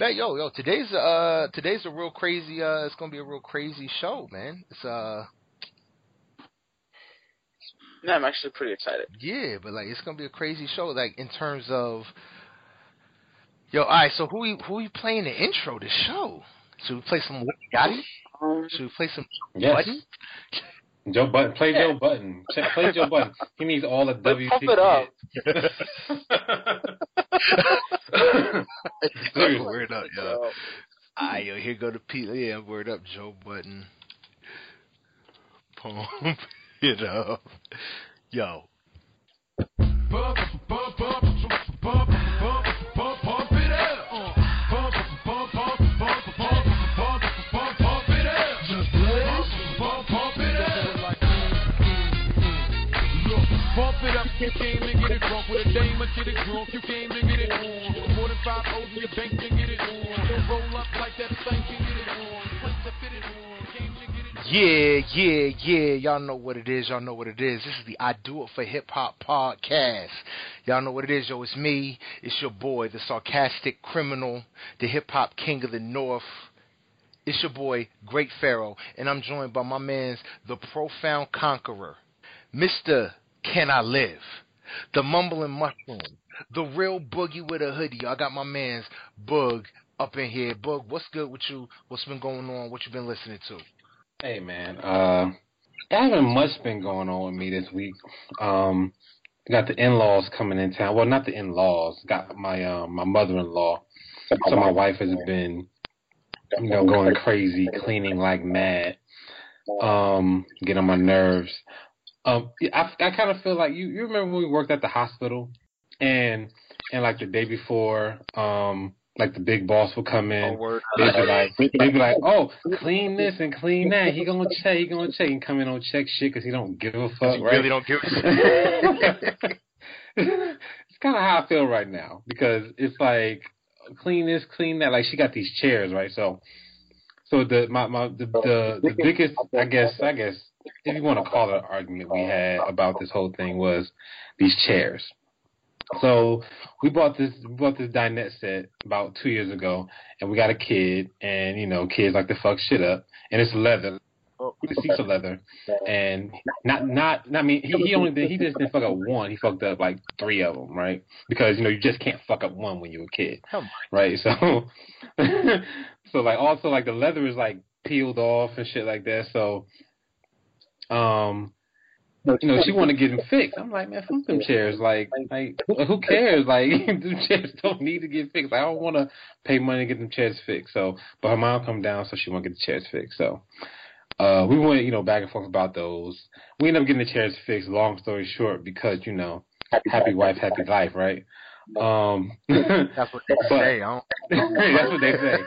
Bet yo yo today's uh today's a real crazy uh it's gonna be a real crazy show man it's uh yeah I'm actually pretty excited yeah but like it's gonna be a crazy show like in terms of yo all right so who we who we playing the intro to the show should we play some Gotti um, should we play some yes. Buddy? Joe Budden, play yeah. Joe Budden, Play Joe Budden. He needs all the WT. Pump it up. word up, yo. Ah, yo, here go to Pete. Yeah, word up, Joe Budden. Pump it up, yo. Bump, bump, bump. You came to get it drunk with a dame or get it drunk. You came to get it on. More than five O's in your bank to get it on. Don't roll up like that thing can get it on. Place to fit it on. Yeah, yeah, yeah. Y'all know what it is. Y'all know what it is. This is the I Do It for Hip Hop podcast. Y'all know what it is, yo. It's me. It's your boy, the sarcastic criminal, the hip hop king of the north. It's your boy, Great Pharaoh, and I'm joined by my man's the profound conqueror, Mr. Can I Live? The Mumbling Mushroom. The real Boogie with a hoodie. I got my man's Boog up in here. Boog, what's good with you? What's been going on? What you been listening to? Hey man, uh there haven't much been going on with me this week. Um got the in laws coming in town. Well not the in laws. Got my uh, my mother in law. So my wife has been you know, going crazy, cleaning like mad. Um, getting on my nerves. Um, I, I kind of feel like you. You remember when we worked at the hospital, and and like the day before, um, like the big boss would come in. Oh, they'd be like, they'd be like, oh, clean this and clean that. He gonna check. He gonna check and come in on check shit because he don't give a fuck. He right? really don't give a shit. it's kind of how I feel right now because it's like clean this, clean that. Like she got these chairs, right? So, so the my my the the, the biggest, I guess, I guess if you want to call it an argument we had about this whole thing was these chairs. So we bought this we bought this dinette set about two years ago, and we got a kid, and you know kids like to fuck shit up, and it's leather. The seats are leather, and not not. I mean, he, he only did, he just didn't fuck up one. He fucked up like three of them, right? Because you know you just can't fuck up one when you're a kid, right? So, so like also like the leather is like peeled off and shit like that. So um, you know, she want to get them fixed. I'm like, man, fuck them chairs. Like, like who cares? Like, them chairs don't need to get fixed. I don't want to pay money to get them chairs fixed. So, but her mom come down, so she want to get the chairs fixed. So, uh, we went, you know, back and forth about those. We ended up getting the chairs fixed. Long story short, because you know, happy wife, happy life, right? Um, that's what they but, say. that's what they say.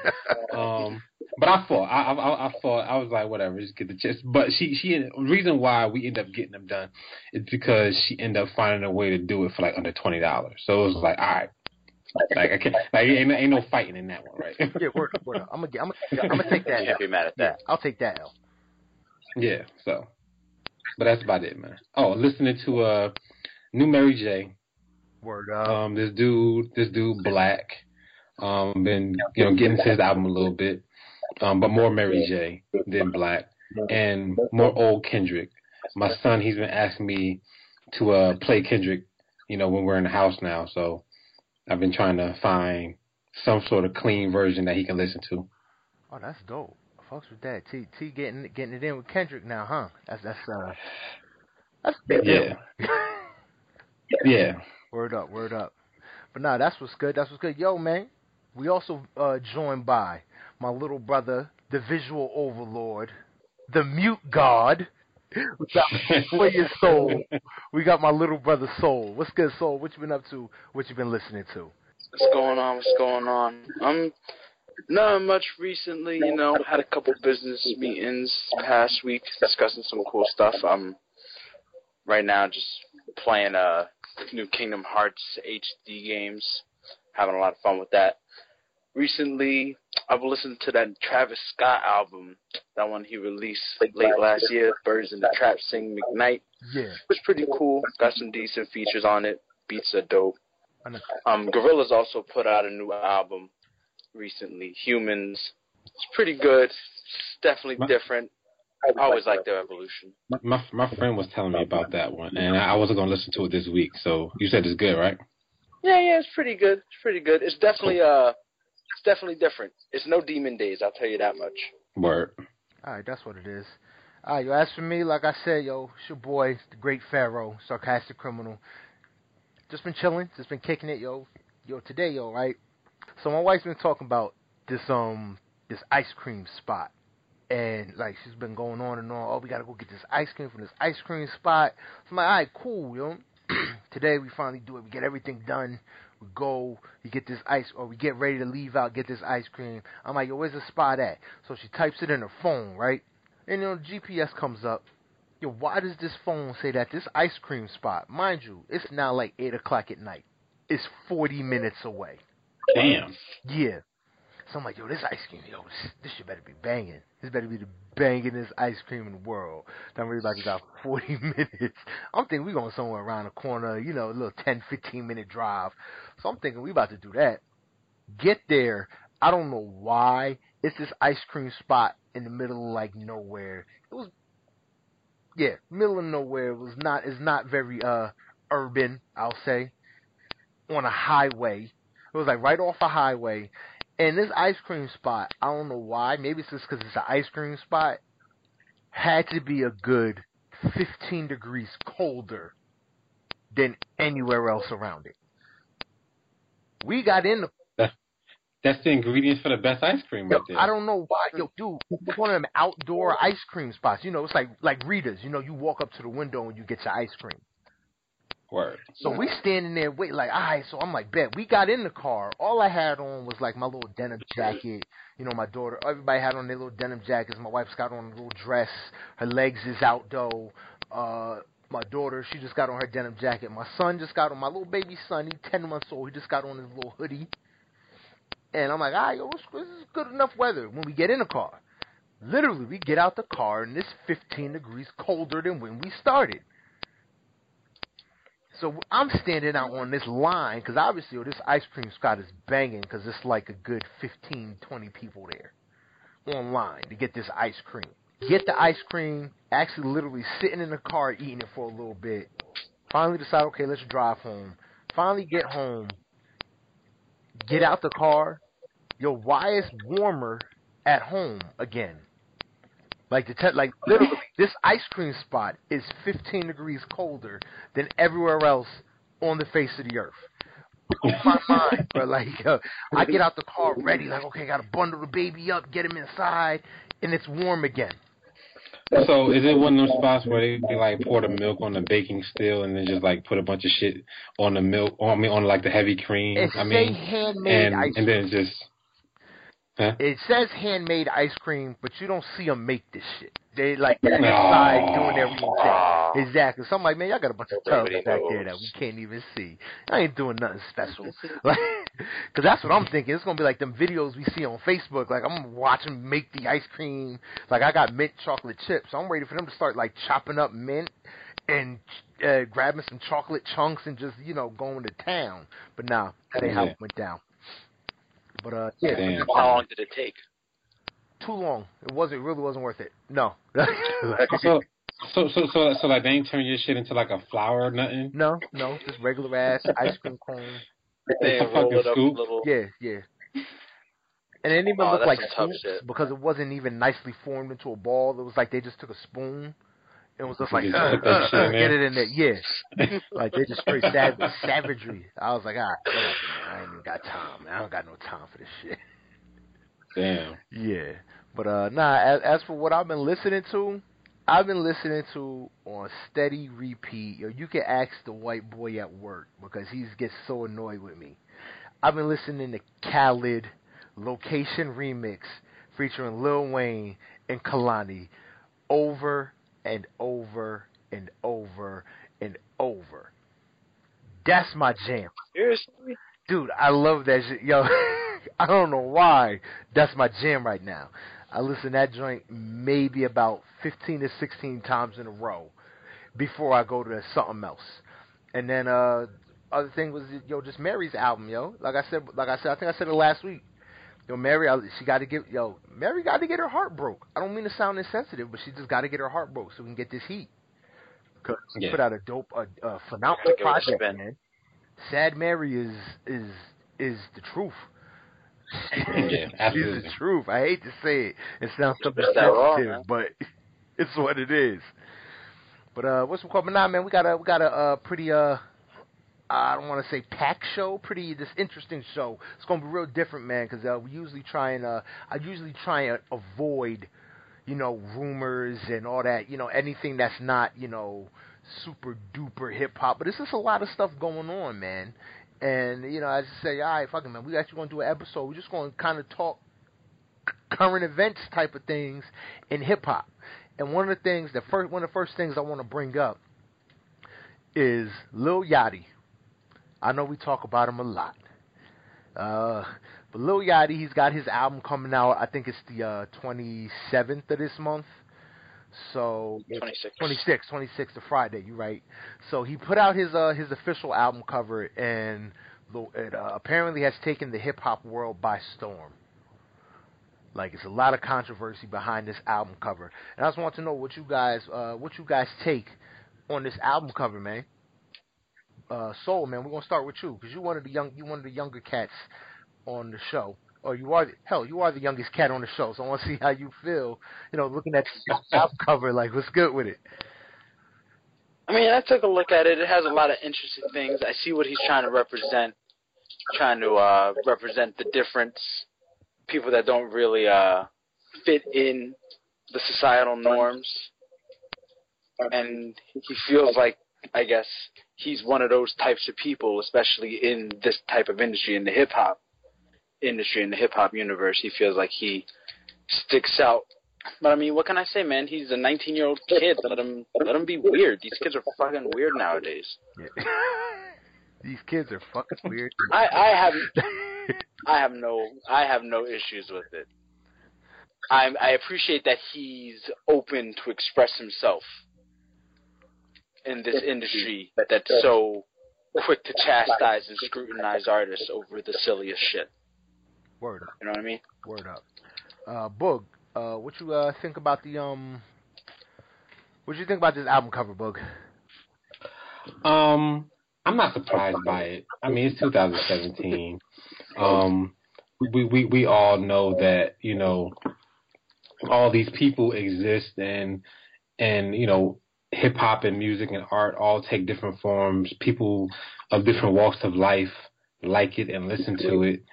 Um, but I fought. I, I I fought. I was like, whatever, just get the chest. But she she reason why we end up getting them done is because she ended up finding a way to do it for like under twenty dollars. So it was like, all right. Like I can't, like ain't, ain't no fighting in that one, right? yeah, word, word. I'm gonna, I'm gonna, I'm gonna take that. Can't be mad at that. I'll take that L. Yeah. So, but that's about it, man. Oh, listening to uh, new Mary J. Word up. Um, this dude, this dude, Black. Um, been you know getting to his album a little bit um, but more Mary J than Black, and more old Kendrick. My son, he's been asking me to uh, play Kendrick, you know, when we're in the house now. So I've been trying to find some sort of clean version that he can listen to. Oh, that's dope. Fucks with that. T T getting getting it in with Kendrick now, huh? That's that's uh that's big yeah. yeah. Word up, word up. But nah, that's what's good. That's what's good. Yo, man, we also uh joined by my little brother, the visual overlord, the mute god. We got for your soul. We got my little brother Soul. What's good, Soul? What you been up to? What you been listening to? What's going on? What's going on? I'm not much recently. You know, had a couple business meetings past week discussing some cool stuff. I'm right now just playing uh new Kingdom Hearts HD games. Having a lot of fun with that recently I've listened to that Travis Scott album, that one he released late last year, Birds in the Trap Sing McKnight. Yeah. It was pretty cool. Got some decent features on it. Beats are dope. Um Gorillaz also put out a new album recently. Humanz. It's pretty good. It's definitely My- different. I always like their evolution. My, my my friend was telling me about that one, and I wasn't gonna listen to it this week. So you said it's good, right? Yeah, yeah, it's pretty good. It's pretty good. It's definitely uh, it's definitely different. It's no Demon Days, I'll tell you that much. Word. All right, that's what it is. All right, yo, as for me, like I said, yo, it's your boy, the Great Pharaoh, sarcastic criminal. Just been chilling, just been kicking it, yo, yo. Today, yo, right? So my wife's been talking about this um this ice cream spot, and like she's been going on and on. Oh, we gotta go get this ice cream from this ice cream spot. So I'm like, all right, cool, yo. Today we finally do it. We get everything done. We go, we get this ice, or we get ready to leave out, get this ice cream. I'm like, yo, where's the spot at? So she types it in her phone, right? And you know, GPS comes up. Yo, why does this phone say that this ice cream spot, mind you, it's now like eight o'clock at night. It's forty minutes away. Damn. Yeah. So I'm like, yo, this ice cream, yo, this, this shit better be banging. This better be the bangingest ice cream in the world. Then we like about 40 minutes. I'm thinking we going somewhere around the corner, you know, a little 10, 15 minute drive. So I'm thinking we about to do that. Get there. I don't know why. It's this ice cream spot in the middle of like nowhere. It was, yeah, middle of nowhere. It was not, it's not very, uh, urban, I'll say. On a highway. It was like right off a highway. And this ice cream spot, I don't know why. Maybe it's just because it's an ice cream spot. Had to be a good 15 degrees colder than anywhere else around it. We got in the. That's the ingredients for the best ice cream Yo, right there. I don't know why. Yo, dude, it's one of them outdoor ice cream spots. You know, it's like like Rita's. You know, you walk up to the window and you get your ice cream. Word. So we standing there wait like, all right, so I'm like, bet. We got in the car. All I had on was like my little denim jacket. You know, my daughter, everybody had on their little denim jackets. My wife's got on a little dress. Her legs is out though. Uh, my daughter, she just got on her denim jacket. My son just got on, my little baby son, he's 10 months old. He just got on his little hoodie. And I'm like, all right, yo, this this is good enough weather when we get in the car. Literally, we get out the car and it's 15 degrees colder than when we started. So I'm standing out on this line because obviously oh, this ice cream spot is banging because it's like a good 15, 20 people there online to get this ice cream. Get the ice cream, actually literally sitting in the car eating it for a little bit. Finally decide, okay, let's drive home. Finally get home. Get out the car. Yo, why is warmer at home again? Like the te- like literally, this ice cream spot is 15 degrees colder than everywhere else on the face of the earth. My mind, but like uh, I get out the car ready, like okay, gotta bundle the baby up, get him inside, and it's warm again. So is it one of those spots where they, they like pour the milk on the baking still and then just like put a bunch of shit on the milk, on I mean on like the heavy cream? It I mean, handmade and ice and then just huh? It says handmade ice cream, but you don't see them make this shit. They like inside doing their own thing. Exactly. So I'm like, man, y'all got a bunch of tubs Everybody back there that we can't even see. I ain't doing nothing special. Like, cause that's what I'm thinking. It's gonna be like them videos we see on Facebook. Like I'm gonna watch them make the ice cream. Like I got mint chocolate chips. So I'm ready for them to start like chopping up mint and uh, grabbing some chocolate chunks and just you know going to town. But nah, that ain't how it went down. But uh, yeah, Damn. How long did it take? Too long. It wasn't it really wasn't worth it. No. So so so so so like they ain't turn your shit into like a flour or nothing. no, no, just regular ass ice cream cone. They It's a roll fucking it up a scoop. little. Yeah, yeah. And it didn't even Oh, look like tough scoops shit. because it wasn't even nicely formed into a ball. It was like they just took a spoon. It was just like Just uh, uh, shit uh, get it in there. Yeah, like they just straight sav- savagery. I was like, all right, whatever. I ain't even got time. Man. I don't got no time for this shit. Damn. Yeah, but uh, nah. As, as for what I've been listening to, I've been listening to on steady repeat. Yo, you can ask the white boy at work because he gets so annoyed with me. I've been listening to Khalid Location Remix featuring Lil Wayne and Kehlani over and over and over and over. That's my jam Seriously? dude, I love that shit. Yo, I don't know why. That's my jam right now. I listen to that joint maybe about 15 to 16 times in a row before I go to something else. And then uh other thing was yo, just Mary's album, yo. Like I said, like I said, I think I said it last week. Yo, Mary, I, she got to get yo. Mary got to get her heart broke. I don't mean to sound insensitive, but she just got to get her heart broke so we can get this heat. Cause she Yeah. put out a dope, a, a phenomenal Gotta give it a project, man. Sad Mary is is is the truth. Yeah, She's absolutely. the truth. I hate to say it. It sounds so It's that raw, sensitive, man. but it's what it is. But uh, what's called? But nah, man, we got a we got a uh, pretty uh, I don't want to say packed show, pretty this interesting show. It's gonna be real different, man, because uh, we usually try and uh, I usually try and avoid, you know, rumors and all that, you know, anything that's not, you know, super duper hip hop. But it's just a lot of stuff going on, man. And you know, I just say, all right, fucking man, we actually gonna do an episode. We're just gonna kind of talk current events type of things in hip hop. And one of the things, the first one of the first things I want to bring up is Lil Yachty. I know we talk about him a lot. Uh, but Lil Yachty, he's got his album coming out. I think it's the uh, 27th of this month. So 26. 26, 26 to Friday. You right. So he put out his uh his official album cover, and the- it uh, apparently has taken the hip hop world by storm. Like it's a lot of controversy behind this album cover, and I just want to know what you guys uh what you guys take on this album cover, man. Uh, Soul, man, we're gonna start with you because you one of the young you one of the younger cats on the show. Or you are hell, you are the youngest cat on the show, so I want to see how you feel. You know, looking at album cover, like what's good with it. I mean, I took a look at it. It has a lot of interesting things. I see what he's trying to represent, trying to uh, represent the different people that don't really uh, fit in the societal norms, and he feels like, I guess, he's one of those types of people, especially in this type of industry, in the hip hop industry, in the hip hop universe. He feels like he sticks out but I mean, what can I say, man? He's a 19 year old kid. Let him let him be weird. These kids are fucking weird nowadays. Yeah. These kids are fucking weird. I I have I have no I have no issues with it. I I appreciate that he's open to express himself in this industry that's so quick to chastise and scrutinize artists over the silliest shit. Word up, You know what I mean? word up. Uh, Boog, uh, what you uh think about the um? What you think about this album cover, Boog? Um, I'm not surprised by it. I mean, it's 2017. Um, we we we all know that you know all these people exist, and and you know hip hop and music and art all take different forms. People of different walks of life like it and listen to it.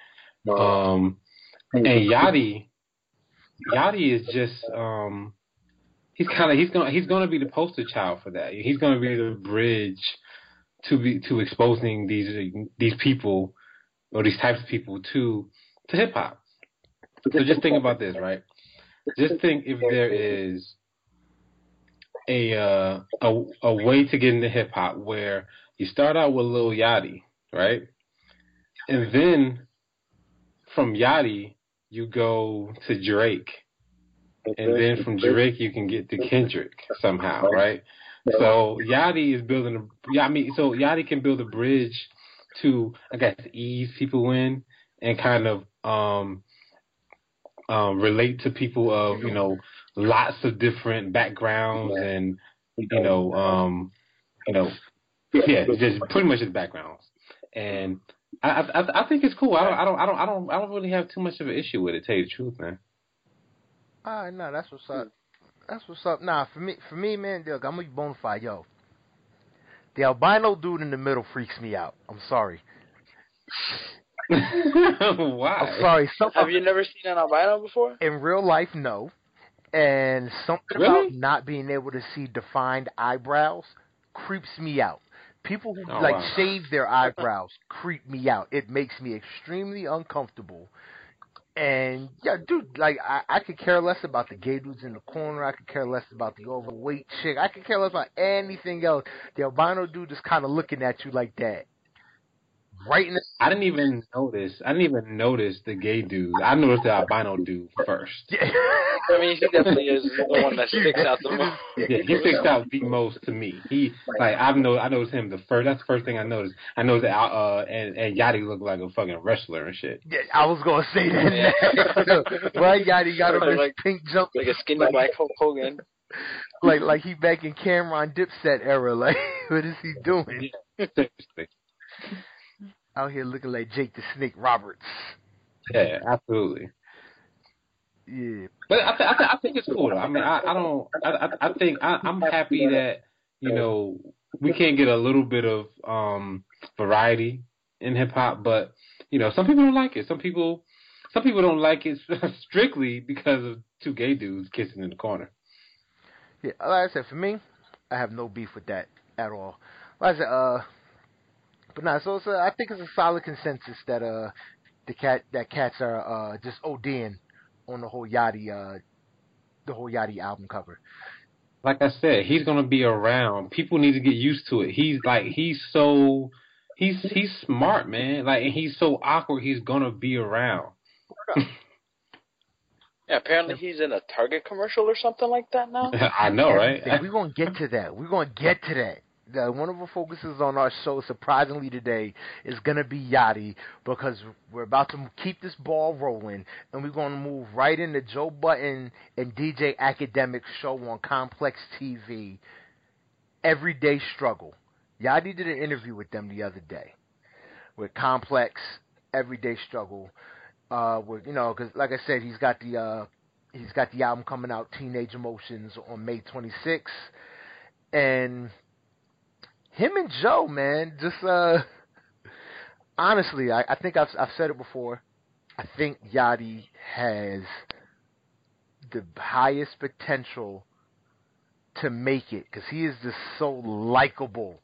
Um, and Yachty, Yachty is just um, he's kind of he's gonna he's gonna be the poster child for that. He's gonna be the bridge to be to exposing these these people or these types of people to to hip hop. So just think about this, right? Just think if there is a uh, a a way to get into hip hop where you start out with Lil Yachty, right? And then from Yachty you go to Drake. And then from Drake you can get to Kendrick somehow, right? So Yachty is building a yeah, I mean so Yachty can build a bridge to I guess ease people in and kind of um um relate to people of, you know, lots of different backgrounds and you know, um you know yeah, just pretty much his backgrounds. And I I I think it's cool. I don't I don't I don't I don't I don't really have too much of an issue with it, to tell you the truth, man. Ah, no, that's what's up. That's what's up. Nah, for me, for me, man, look, I'm gonna be bona fide, yo. The albino dude in the middle freaks me out. I'm sorry. Why? I'm sorry. Some, Have you never seen an albino before? in real life, no. And something Really? about not being able to see defined eyebrows creeps me out. People who Oh, like wow. shave their eyebrows creep me out. It makes me extremely uncomfortable. And yeah, dude, like I, I could care less about the gay dudes in the corner. I could care less about the overweight chick. I could care less about anything else. The albino dude is kind of looking at you like that. Right in the. I didn't even notice. I didn't even notice the gay dude. I noticed the albino dude first. I mean, he definitely is the one that sticks out the most. Yeah, he sticks out the most to me. He like I've know I noticed him the first. That's the first thing I noticed. I noticed that uh and and Yachty looked like a fucking wrestler and shit. Yeah, I was gonna say that. right, Yachty got him his Like- pink jump, Like a skinny black Hulk Hogan. like like he back in Cam'ron Dipset era. Like, what is he doing? Seriously. Out here looking like Jake the Snake Roberts. Yeah, absolutely. Yeah, But I, th- I, th- I think it's cool. Though. I mean, I, I don't. I, I, think I, I'm happy that you know we can get a little bit of um variety in hip hop, but you know some people don't like it. Some people, some people don't like it strictly because of two gay dudes kissing in the corner. yeah. Like I said, for me, I have no beef with that at all. Like I said, uh, but nah. So it's a, I think it's a solid consensus that uh the cat that cats are uh just ODing on the whole Yachty uh the whole Yachty album cover. Like I said, he's gonna be around. People need to get used to it. He's like he's so he's he's smart, man. Like and he's so awkward. He's gonna be around. Yeah, apparently he's in a Target commercial or something like that now. I know, right? We're gonna get to that. We're gonna get to that. One of the focuses on our show, surprisingly today, is gonna be Yachty because we're about to keep this ball rolling, and we're gonna move right into Joe Budden and DJ Akademiks show on Complex TV. Everyday Struggle. Yachty did an interview with them the other day, with Complex Everyday Struggle. Uh, with you know, because like I said, he's got the uh, he's got the album coming out, Teenage Emotions, on May 26th, and him and Joe, man, just uh, honestly, I, I think I've I've said it before. I think Yachty has the highest potential to make it because he is just so likable.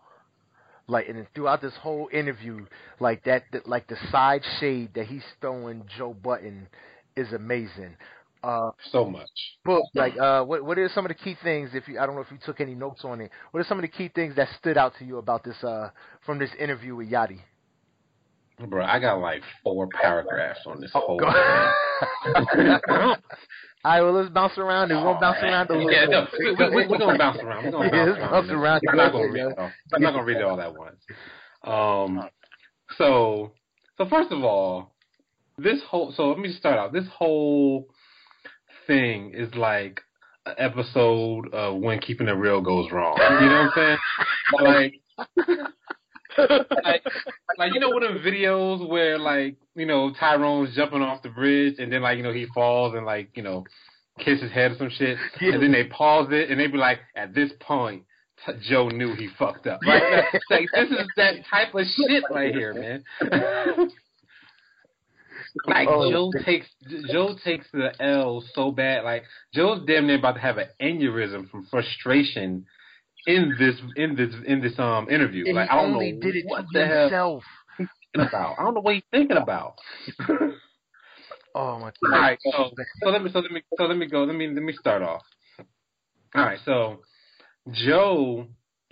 Like and throughout this whole interview, like that, that, like the side shade that he's throwing Joe Budden is amazing. Uh, so much. Boog, like uh, what what are some of the key things? If you, I don't know if you took any notes on it. What are some of the key things that stood out to you about this uh from this interview with Yachty? Bro, I got like four paragraphs on this whole thing. All right, well let's bounce around. We're gonna bounce around a little Yeah, bit. no, we, we, we, we're gonna bounce around. We're gonna Yeah, bounce let's around. bounce around. I'm not gonna read it all. I'm not gonna read it all at once. Um, so, so first of all, this whole. So let me start out. This whole thing is like an episode of when keeping it real goes wrong. You know what I'm saying? Like. like, like you know one of the videos where like you know Tyrone's jumping off the bridge and then like you know he falls and like you know kiss his head or some shit and then they pause it and they be like at this point T- Joe knew he fucked up. That- like this is that type of shit right here, man. like Oh. Joe takes Joe takes the L so bad. Like Joe's damn near about to have an aneurysm from frustration in this in this in this um interview. And like he I don't only know did it what to the himself. he's thinking about. I don't know what he's thinking about. Oh my god. right, so so let me so let me so let me go. Let me let me start off. All right, so Joe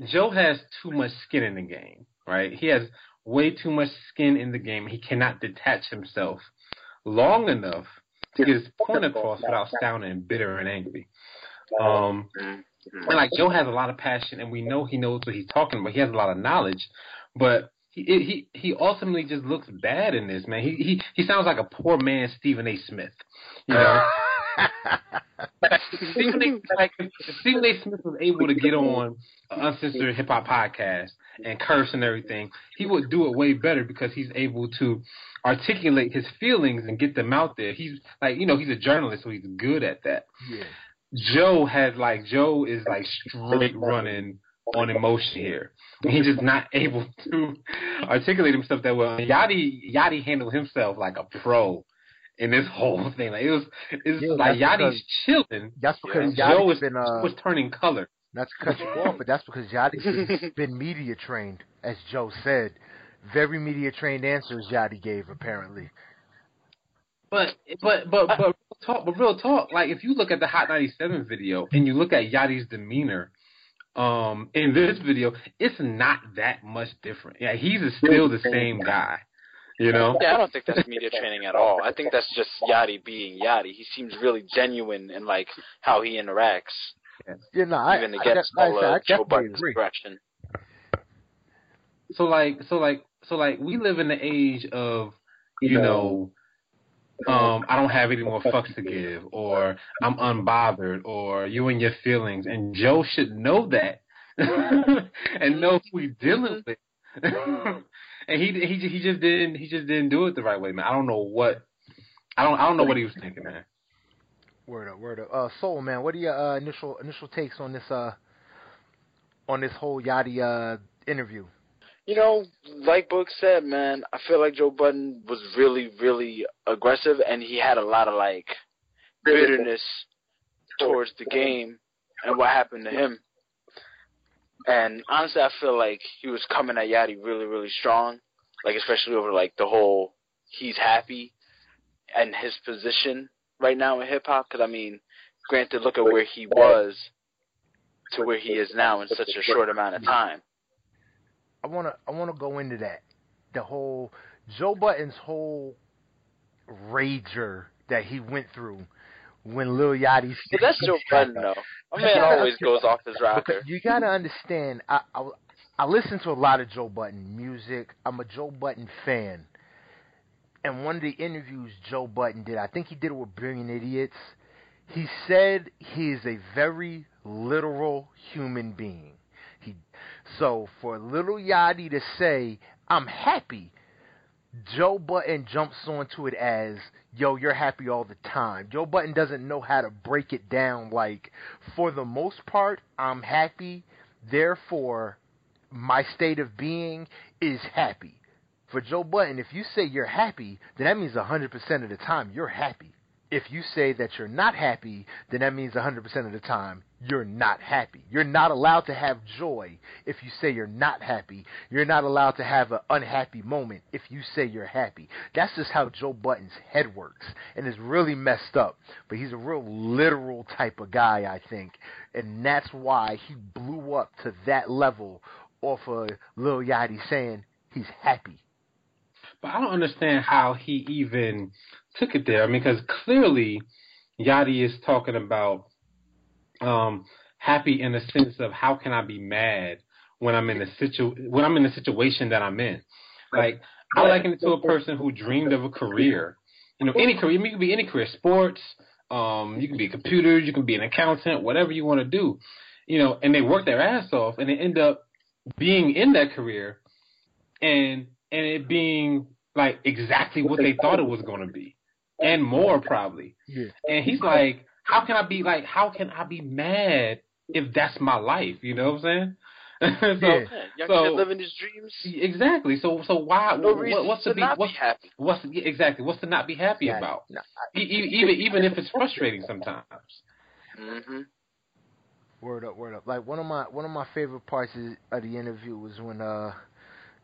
Joe has too much skin in the game, right? He has way too much skin in the game. He cannot detach himself long enough to get his point across without sounding bitter and angry. Um, and like Joe has a lot of passion, and we know he knows what he's talking about. He has a lot of knowledge, but he he he ultimately just looks bad in this man. He he he sounds like a poor man Stephen A. Smith, you know. Stephen A. Like Stephen A. Smith was able to get on an uncensored hip hop podcast and curse and everything, he would do it way better because he's able to articulate his feelings and get them out there. He's like you know he's a journalist, so he's good at that. yeah. Joe has like Joe is like straight running on emotion here. He's just not able to articulate himself that well. Yachty Yachty handled himself like a pro in this whole thing. Like it was it's Yeah, like Yachty's chilling. That's because Joe is been uh was turning color. Not to cut you off, but that's because Yachty's been media trained, as Joe said. Very media trained answers Yachty gave apparently. But but but but real talk, but real talk. Like if you look at the Hot 97 video and you look at Yachty's demeanor um, in this video, it's not that much different. Yeah, he's still the same guy. You know? Yeah, I don't think that's media training at all. I think that's just Yachty being Yachty. He seems really genuine in like how he interacts, Yeah, no, I, even I, against I, all I, I Joe definitely Budden's agree. So like, so like, so like, we live in the age of, you know, um, I don't have any more fucks to give, or I'm unbothered, or you and your feelings, and Joe should know that, and know who he's dealing with. and he he he just didn't he just didn't do it the right way, man. I don't know what I don't I don't know what he was thinking, man. Word up, word up. Uh, Soul man, what are your uh, initial initial takes on this uh on this whole Yachty uh interview? You know, like Boog said, man, I feel like Joe Budden was really, really aggressive, and he had a lot of like bitterness towards the game and what happened to him. And honestly, I feel like he was coming at Yachty really, really strong, like especially over like the whole he's happy and his position right now in hip hop. Because I mean, granted, look at where he uh, was to where he is now in such a short amount of time. I wanna I wanna go into that. The whole Joe Budden's whole rager that he went through when Lil Yachty But that's Joe Budden, though. My man always goes off his rocker. You gotta understand, I, I I listen to a lot of Joe Budden music. I'm a Joe Budden fan. And one of the interviews Joe Budden did, I think he did it with Brilliant Idiots. He said he is a very literal human being. He so for Little Yachty to say, "I'm happy," Joe Budden jumps onto it as, "Yo, you're happy all the time." Joe Budden doesn't know how to break it down. Like, for the most part, I'm happy. Therefore, my state of being is happy. For Joe Budden, if you say you're happy, then that means 100% of the time you're happy. If you say that you're not happy, then that means 100% of the time you're not happy. You're not allowed to have joy if you say you're not happy. You're not allowed to have an unhappy moment if you say you're happy. That's just how Joe Budden's head works. And it's really messed up. But he's a real literal type of guy, I think. And that's why he blew up to that level off of Lil Yachty saying he's happy. But I don't understand how he even took it there. I mean, because clearly Yachty is talking about um, happy in the sense of how can I be mad when I'm in a situ when I'm in the situation that I'm in. Like I liken it to a person who dreamed of a career. You know, any career. I mean, you can be any career, sports. Um, you can be a computer. You can be an accountant. Whatever you want to do. You know, and they work their ass off, and they end up being in that career, and and it being like exactly what they thought it was going to be, and more probably. Yeah. And he's like, how can I be like, how can I be mad if that's my life? You know what I'm saying? so, Yeah. Yeah, young so- kid living his dreams. Exactly. So so why? No what- reason what's to to be not what's be happy. what's yeah, exactly what's to not be happy Yeah, about? no, even even if it's frustrating sometimes. Mm-hmm. Word up, word up. Like one of my one of my favorite parts of the interview was when uh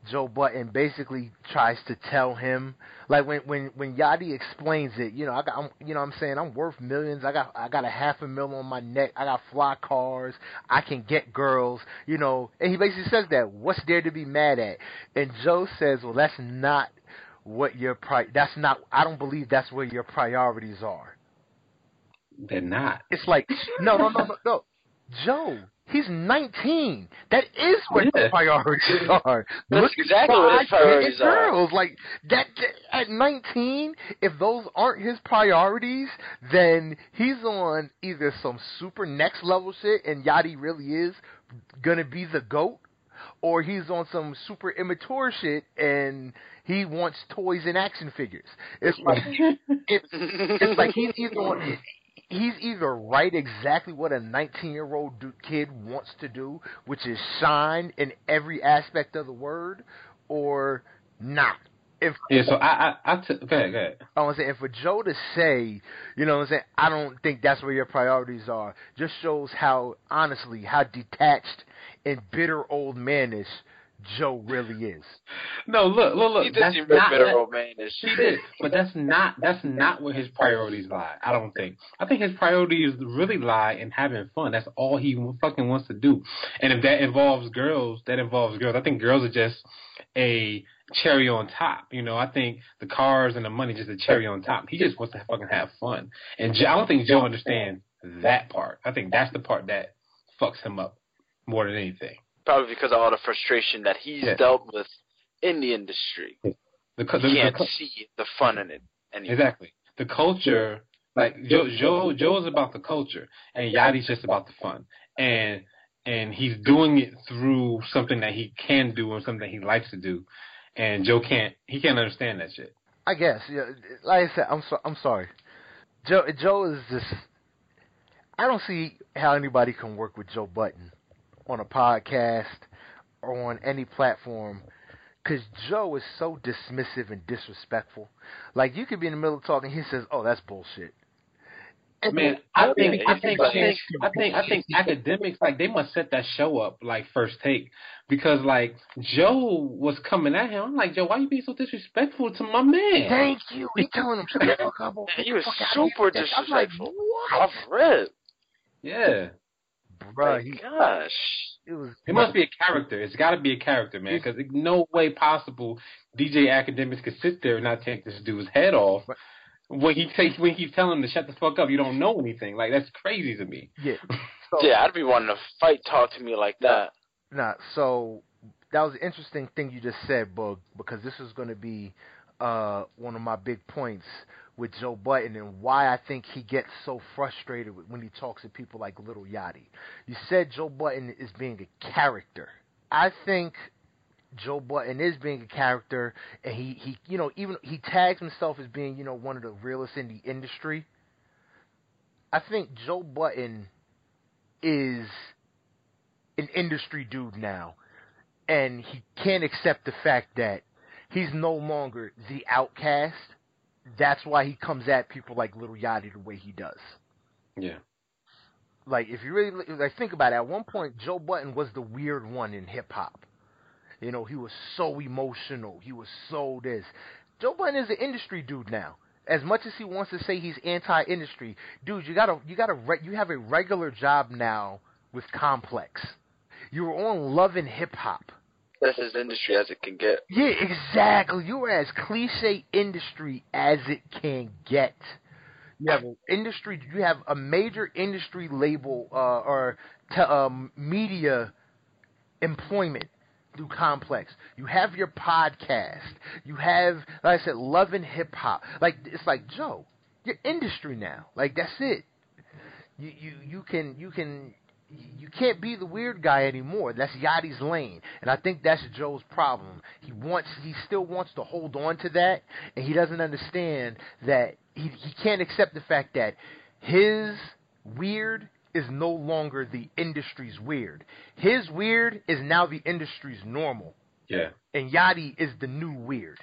Joe Budden basically tries to tell him like when when when Yachty explains it, you know, I got I'm, you know what I'm saying I'm worth millions. I got I got a half a mil on my neck. I got fly cars. I can get girls, you know. And he basically says that what's there to be mad at? And Joe says, "Well, that's not what your pri that's not I don't believe that's where your priorities are." They're not. It's like no, no, no, no, no. Joe, he's 19. That is what Yeah. his priorities are. That's Look exactly what his priorities are. girls. Like that, that- at 19, if those aren't his priorities, then he's on either some super next level shit, and Yachty really is gonna be the goat, or he's on some super immature shit, and he wants toys and action figures. It's like it's it's like he's either on, he's either right exactly what a 19 year old kid wants to do, which is shine in every aspect of the word, or not. If Yeah. So I I, I t- go ahead, go ahead. I want to say, and for Joe to say, you know what I'm saying, I don't think that's where your priorities are, just shows how, honestly, how detached and bitter old manish Joe really is. No, look, look, look. He did that's seem not, better that- old man and He shit. did, but that's not that's not where his priorities lie. I don't think. I think his priorities really lie in having fun. That's all he fucking wants to do. And if that involves girls, that involves girls. I think girls are just a cherry on top. You know, I think the cars and the money just a cherry on top. He just wants to fucking have fun. And Joe, I don't think Joe understands that part. I think that's the part that fucks him up more than anything. Probably because of all the frustration that he's Yeah. dealt with in the industry. The, co- He the, can't the, see the fun in it anymore. Exactly. The culture, like Joe, Joe, Joe is about the culture, and Yachty's just about the fun, and and he's doing it through something that he can do and something he likes to do, and Joe can't. He can't understand that shit. I guess. Yeah, like I said, I'm so, I'm sorry. Joe Joe is just. I don't see how anybody can work with Joe Budden on a podcast or on any platform because Joe is so dismissive and disrespectful. Like you could be in the middle of talking, he says, "Oh, that's bullshit." Man, I think, I think, I think, I think, I think Akademiks like they must set that show up like first take because like Joe was coming at him. I'm like, Joe, why you being so disrespectful to my man? Thank you. He's telling him, "Shut the fuck up." or Yeah, he was fuck out of super here." I'm like, disrespectful. what? Off rip. Yeah. Bruh, My he, gosh. it was. It must be a character. It's got to be a character, man. Because no way possible DJ Akademiks could sit there and not take this dude's head off when he takes when he's telling him to shut the fuck up. You don't know anything. Like that's crazy to me. Yeah. So, Yeah, I'd be wanting to fight talk to me like that. Nah, so that was an interesting thing you just said, Bug, because this is going to be uh, one of my big points with Joe Budden and why I think he gets so frustrated when he talks to people like Little Yachty. You said Joe Budden is being a character. I think Joe Budden is being a character, and he, he you know even he tags himself as being you know one of the realest in the industry. I think Joe Budden is an industry dude now, and he can't accept the fact that he's no longer the outcast. That's why he comes at people like Little Yachty the way he does. Yeah. Like if you really like think about it, at one point Joe Budden was the weird one in hip hop. You know, he was so emotional. He was so this. Joe Budden is an industry dude now. As much as he wants to say he's anti-industry, dude, you gotta you gotta re- you have a regular job now with Complex. You were on Love and Hip Hop. That's as industry as it can get. Yeah, exactly. You are as cliche industry as it can get. You have industry. You have a major industry label uh, or um, media employment through Complex. You have your podcast. You have, like I said, Love and Hip Hop. Like it's like Joe, your industry now. Like that's it. You you you can you can you can't be the weird guy anymore. That's Yachty's lane, and I think that's Joe's problem. He wants, he still wants to hold on to that, and he doesn't understand that he he can't accept the fact that his weird is no longer the industry's weird. His weird is now the industry's normal, Yeah. and Yachty is the new weird.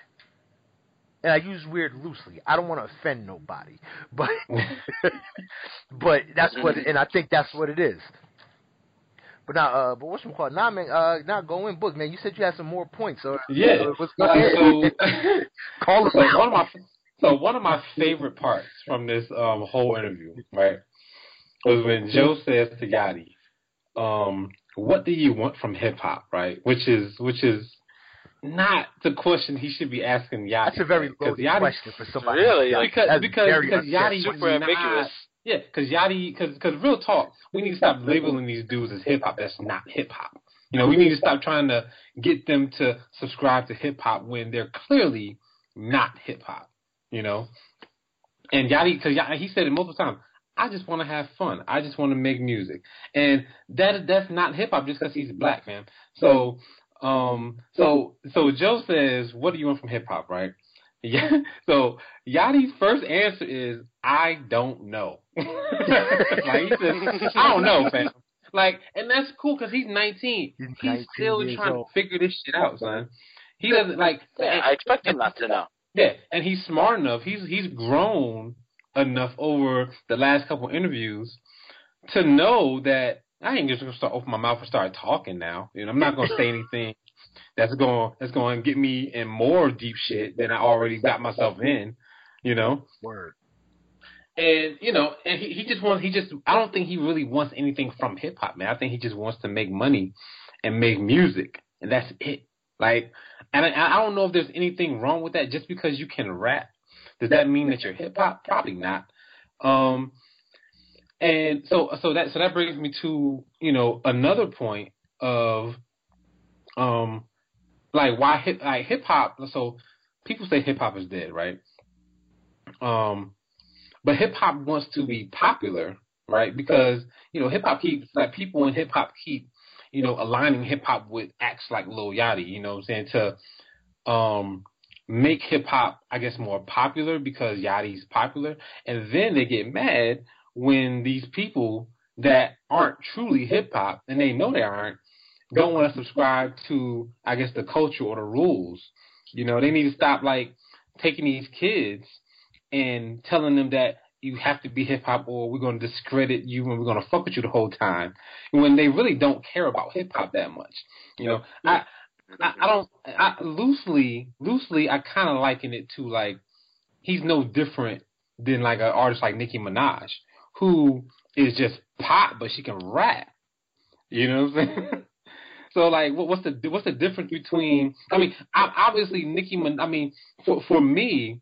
And I use weird loosely. I don't want to offend nobody, but but that's what, and I think that's what it is. But now, uh, but what's called? Now, man, uh, now go in Boog, man. You said you had some more points, so Yeah. uh, let's go Uh, so, Call us so one of my so one of my favorite parts from this um whole interview, right, was when Joe says to Yachty, um, "What do you want from hip hop?" Right, which is which is not the question he should be asking Yachty. That's a very right? 'Cause loaded Yachty- question for somebody. Really? Like, because because very because Yachty super was not- ambiguous. Yeah, because Yachty, because real talk, we need to stop labeling these dudes as hip hop. That's not hip hop. You know, we need to stop trying to get them to subscribe to hip hop when they're clearly not hip hop. You know, and Yachty, because he said it multiple times. I just want to have fun. I just want to make music, and that that's not hip hop just because he's black, man. So, um, so so Joe says, "What do you want from hip hop?" Right? Yeah. So Yachty's first answer is, "I don't know." like he says, "I don't know, fam." Like, and that's cool because he's 19. He's He's still trying old. to figure this shit out, son. He doesn't like. Yeah, I expect him not to know. Yeah, and he's smart enough. He's he's grown enough over the last couple interviews to know that I ain't just gonna start open my mouth and start talking now. You know, I'm not gonna say anything that's going that's going to get me in more deep shit than I already got myself in, you know. Word. And you know, and he, he just wants he just I don't think he really wants anything from hip hop, man. I think he just wants to make money and make music, and that's it. Like, and I, I don't know if there's anything wrong with that. Just because you can rap, does that mean that you're hip hop? Probably not. Um, and so so that so that brings me to you know another point of um like why hip like hip hop. So people say hip hop is dead, right? Um, but hip hop wants to be popular, right? Because you know hip hop keeps like people in hip hop keep you know aligning hip hop with acts like Lil Yachty. You know what I'm saying to um make hip hop I guess more popular because Yachty's popular, and then they get mad when these people that aren't truly hip hop and they know they aren't don't want to subscribe to I guess the culture or the rules. You know, they need to stop like taking these kids and telling them that you have to be hip hop or we're going to discredit you and we're going to fuck with you the whole time when they really don't care about hip hop that much. You know, I I, don't I loosely loosely I kind of liken it to like he's no different than like an artist like Nicki Minaj who is just pop but she can rap. You know what I'm saying? So like, what, what's the what's the difference between? I mean, obviously Nicki. I mean, for for me,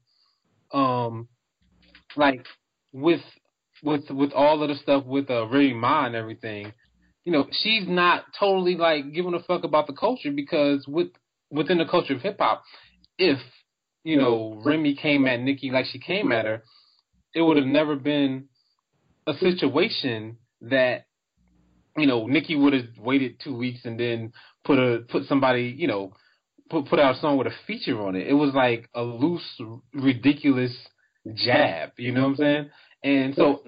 um, like with with with all of the stuff with uh, Remy Ma and everything, you know, she's not totally like giving a fuck about the culture because with within the culture of hip hop, if you know Remy came at Nicki like she came at her, it would have never been a situation that you know, Nicki would have waited two weeks and then put a put somebody, you know, put put out a song with a feature on it. It was like a loose, ridiculous jab. You know what I'm saying? And so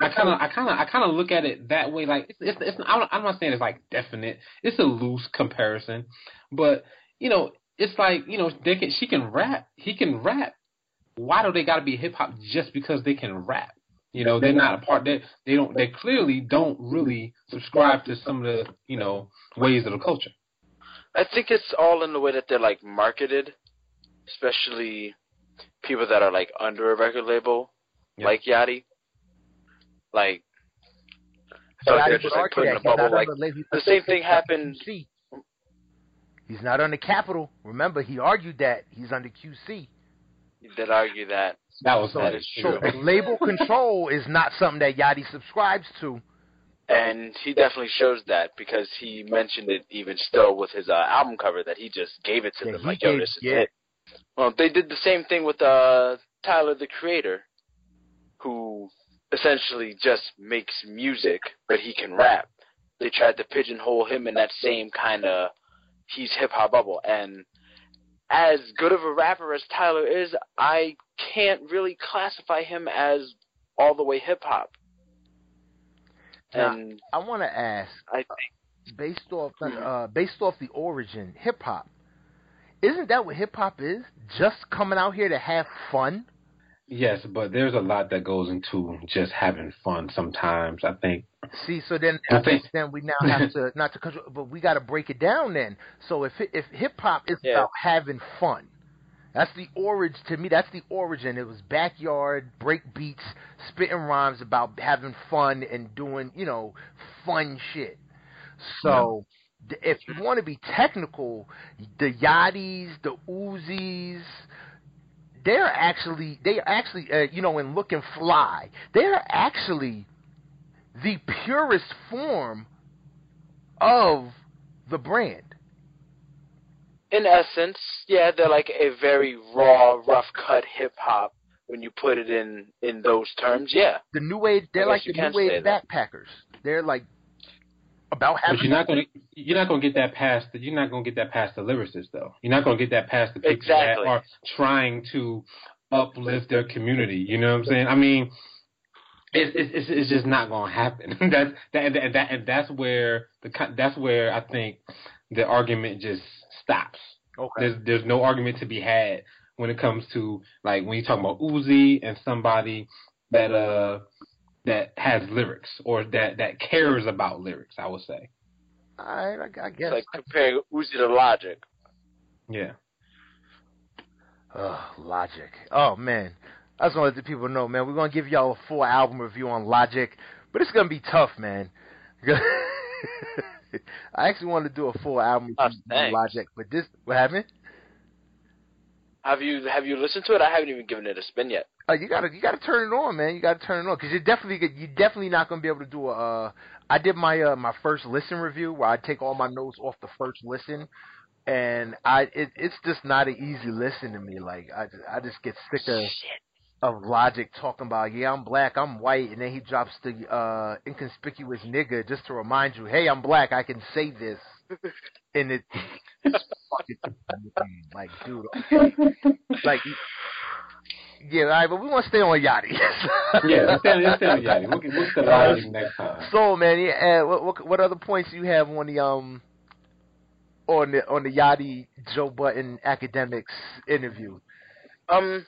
I kind of I kind of I kind of look at it that way. Like it's it's, it's I'm not saying it's like definite. It's a loose comparison, but you know, it's like you know they can she can rap. He can rap. Why do they got to be hip hop just because they can rap? You know, they're not a part. They they don't. They clearly don't really subscribe to some of the you know ways of the culture. I think it's all in the way that they're like marketed, especially people that are like under a record label, yep. like Yachty. Like, so they're just like putting a bubble. Like the same thing happened. He's not under Capitol. Remember, he argued that he's under QC. He did argue that. That was that is true. So label control is not something that Yachty subscribes to. And he definitely shows that because he mentioned it even still with his uh, album cover that he just gave it to yeah, them like, yo, this is yeah. it. Well, they did the same thing with uh, Tyler the Creator, who essentially just makes music, but he can rap. They tried to pigeonhole him in that same kind of he's hip hop bubble, and as good of a rapper as Tyler is, I can't really classify him as all the way hip hop. And I want to ask, I think based off uh, based off the origin, hip hop, isn't that what hip hop is? Just coming out here to have fun. Yes, but there's a lot that goes into just having fun. Sometimes I think. See, so then I think then we now have to not to control, but we got to break it down. Then, so if if hip hop is Yeah. about having fun, that's the origin to me. That's the origin. It was backyard break beats, spitting rhymes about having fun and doing you know fun shit. So. th- If you want to be technical, the Yachties, the Uzis, they're actually they are actually uh, you know in looking fly they're actually the purest form of the brand in essence, yeah, they're like a very raw, rough cut hip hop when you put it in in those terms. Yeah, the new age they're like the new wave say that. backpackers they're like about having But you're not gonna you're not gonna get that past the, you're not gonna get that past the lyricists though. You're not gonna get that past the people Exactly. that are trying to uplift their community. You know what I'm saying? I mean, it's it's it's, just not gonna happen. that's that, that that and that's where the that's where I think the argument just stops. okay There's there's no argument to be had when it comes to like when you talk about Uzi and somebody that uh that has lyrics or that that cares about lyrics. I would say. All right, I, I guess. It's like comparing Uzi to Logic. Yeah. Ugh, Logic. Oh man, I just want to let the people know, man. We're gonna give y'all a full album review on Logic, but it's gonna be tough, man. I actually want to do a full album Oh, on. Logic, but this what happened? Have you have you listened to it? I haven't even given it a spin yet. Uh, you gotta you gotta turn it on, man. You gotta turn it on because you're definitely you're definitely not gonna be able to do a. Uh, I did my uh, my first listen review where I take all my notes off the first listen, and I it, it's just not an easy listen to me. Like I just, I just get sick of of Logic talking about yeah I'm black I'm white, and then he drops the uh, inconspicuous nigga just to remind you, hey I'm black I can say this, and it like dude like yeah, all right, but we want to stay on Yachty. Yeah, let's stay, let's stay on Yachty. We'll, get- we'll stay on Yachty next time. So, man, yeah, uh, what, what what other points do you have on the um on the on the Yachty Joe Budden Akademiks interview? Um,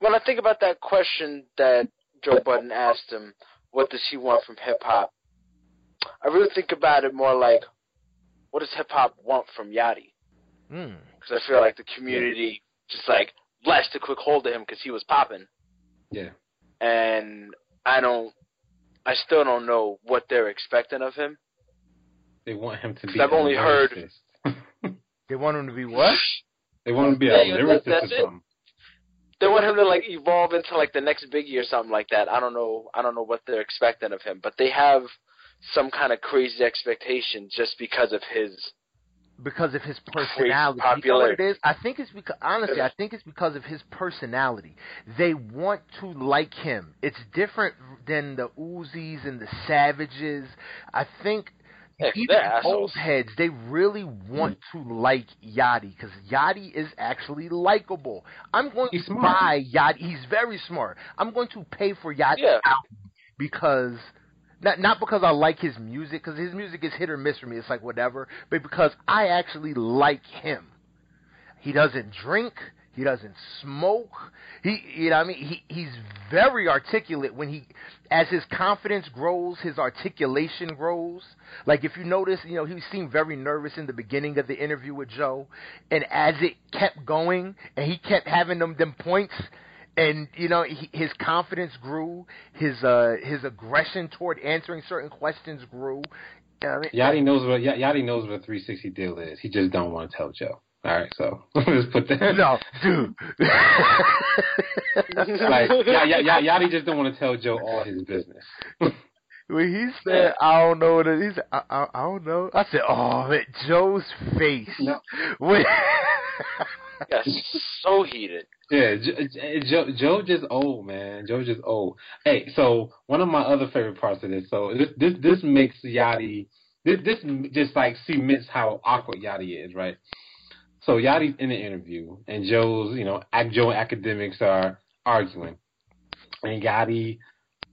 when I think about that question that Joe Button asked him, what does he want from hip hop? I really think about it more like, what does hip hop want from Yachty? Hmm. Because I feel like the community just like blessed a quick hold of him because he was popping, Yeah. and I don't, I still don't know what they're expecting of him. They want him to be. I've a only heard- They want him to be what? they want him to be Yeah, a lyricist that's or it. something. They want him to like evolve into like the next Biggie or something like that. I don't know. I don't know what they're expecting of him, but they have some kind of crazy expectation just because of his Because of his personality. You know what it is? I think it's because honestly, I think it's because of his personality. They want to like him. It's different than the Uzis and the Savages. I think even old heads, they really want to like Yachty because Yachty is actually likable. I'm going He's to smart. buy Yachty. He's very smart. I'm going to pay for Yachty Yeah. album because not not because I like his music because his music is hit or miss for me. It's like whatever, but because I actually like him. He doesn't drink. He doesn't smoke. He, you know, I mean, he he's very articulate when he, as his confidence grows, his articulation grows. Like if you notice, you know, he seemed very nervous in the beginning of the interview with Joe, and as it kept going, and he kept having them them points, and you know, he, his confidence grew, his uh his aggression toward answering certain questions grew. You know I mean? Yachty knows what Y- Yachty knows what a 360 deal is. He just don't want to tell Joe. All right, so let's put that. No, dude. like y- y- y- Yachty just don't want to tell Joe all his business. when he said, "I don't know," what it is, I, I, I don't know. I said, "Oh, man, Joe's face." No. When- got so heated. Yeah, Joe, Joe just old, man. Joe just old. Hey, so one of my other favorite parts of this, so this this this makes Yachty this this just like cements how awkward Yachty is, right? So Yachty's in the interview, and Joe's, you know, Joe Akademiks are arguing, and Yachty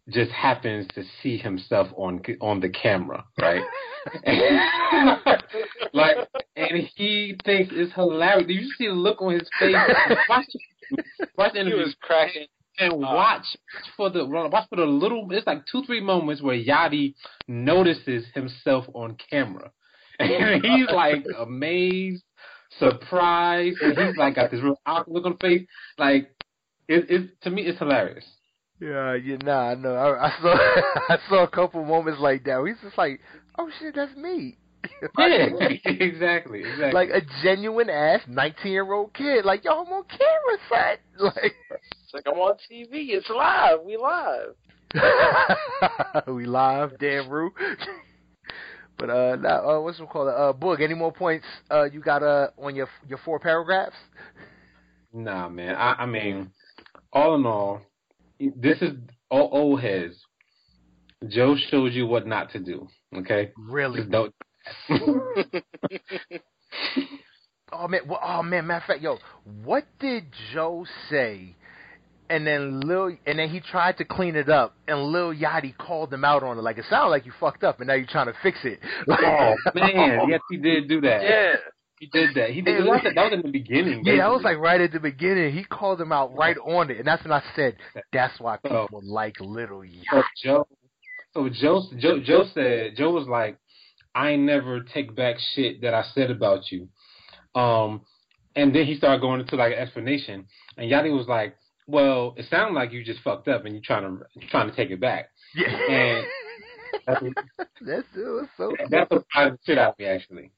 just happens to see himself on on the camera, right? like, and he thinks it's hilarious. Do you see the look on his face? Watch, watch the He was cracking. and uh, watch for the watch for the little. It's like two three moments where Yachty notices himself on camera, and he's like amazed, surprised, and he's like got this real awkward look on face. Like it, it to me, it's hilarious. yeah, yeah, nah, I know. I, I saw, I saw a couple moments like that. Where he's just like, "Oh shit, that's me." Yeah, exactly, exactly. like a genuine ass nineteen year old kid. Like, yo, I'm on camera, son. Like. It's like I'm on TV. It's live. We live. we live, damn Rue. but uh, now, uh, what's it called? Uh, Boog. Any more points? Uh, you got uh on your your four paragraphs? Nah, man. I, I mean, all in all, this is all old heads. Joe showed you what not to do. Okay, Really? just don't. Oh man. Well, oh man. Matter of fact, yo, what did Joe say? And then Lil, and then he tried to clean it up, and Lil Yachty called him out on it. Like it sounded like you fucked up, and now you're trying to fix it. Like, oh man, yes, he did do that. Yeah. he did that. He did. That was, that was in the beginning. Yeah, that was like right at the beginning. He called him out right on it, and that's when I said that's why Oh. people like Little So Yachty. Joe, so Joe, Joe, Joe said, Joe was like, I never take back shit that I said about you. Um, and then he started going into like an explanation, and Yachty was like, "Well, it sounded like you just fucked up and you trying to you trying to take it back." Yeah. And That's it was so that surprised the shit out of me actually.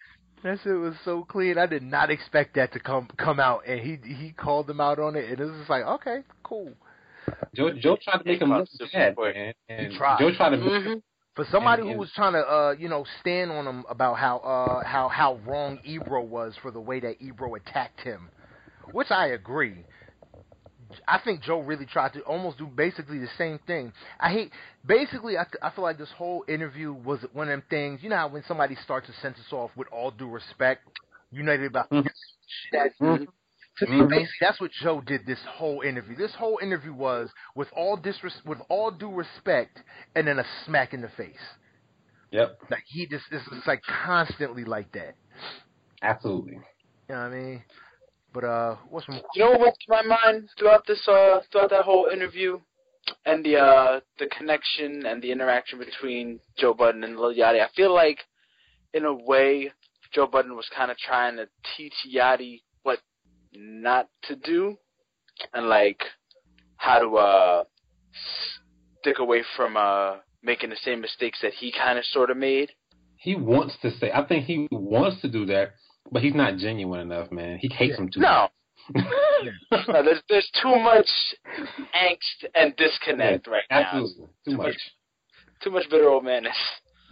That shit was so clean. I did not expect that to come come out, and he he called him out on it, and it was just like, okay, cool. Joe Joe tried to make him look bad, quick. man. And tried. Joe tried to Mm-hmm. For somebody And- who and- was trying to, uh, you know, stand on him about how, uh, how how wrong Ebro was for the way that Ebro attacked him, which I agree. I think Joe really tried to almost do basically the same thing. I hate basically. I, I feel like this whole interview was one of them things. You know how when somebody starts a sentence off with all due respect, you know they about Mhm. that. Mhm. To me, Mhm. basically, that's what Joe did this whole interview. This whole interview was with all disres- with all due respect, and then a smack in the face. Yep, Like he just it's just like constantly like that. absolutely. You know what I mean? But uh, what's some? You know what went to my mind throughout this uh throughout that whole interview and the uh the connection and the interaction between Joe Budden and Lil Yachty. I feel like in a way Joe Budden was kind of trying to teach Yachty what not to do and like how to uh stick away from uh making the same mistakes that he kind of sort of made. He wants to say. I think he wants to do that, but he's not genuine enough, man. He hates him too. No, much. no, there's there's too much angst and disconnect right now. Absolutely, too Too much. much. Too much bitter old madness.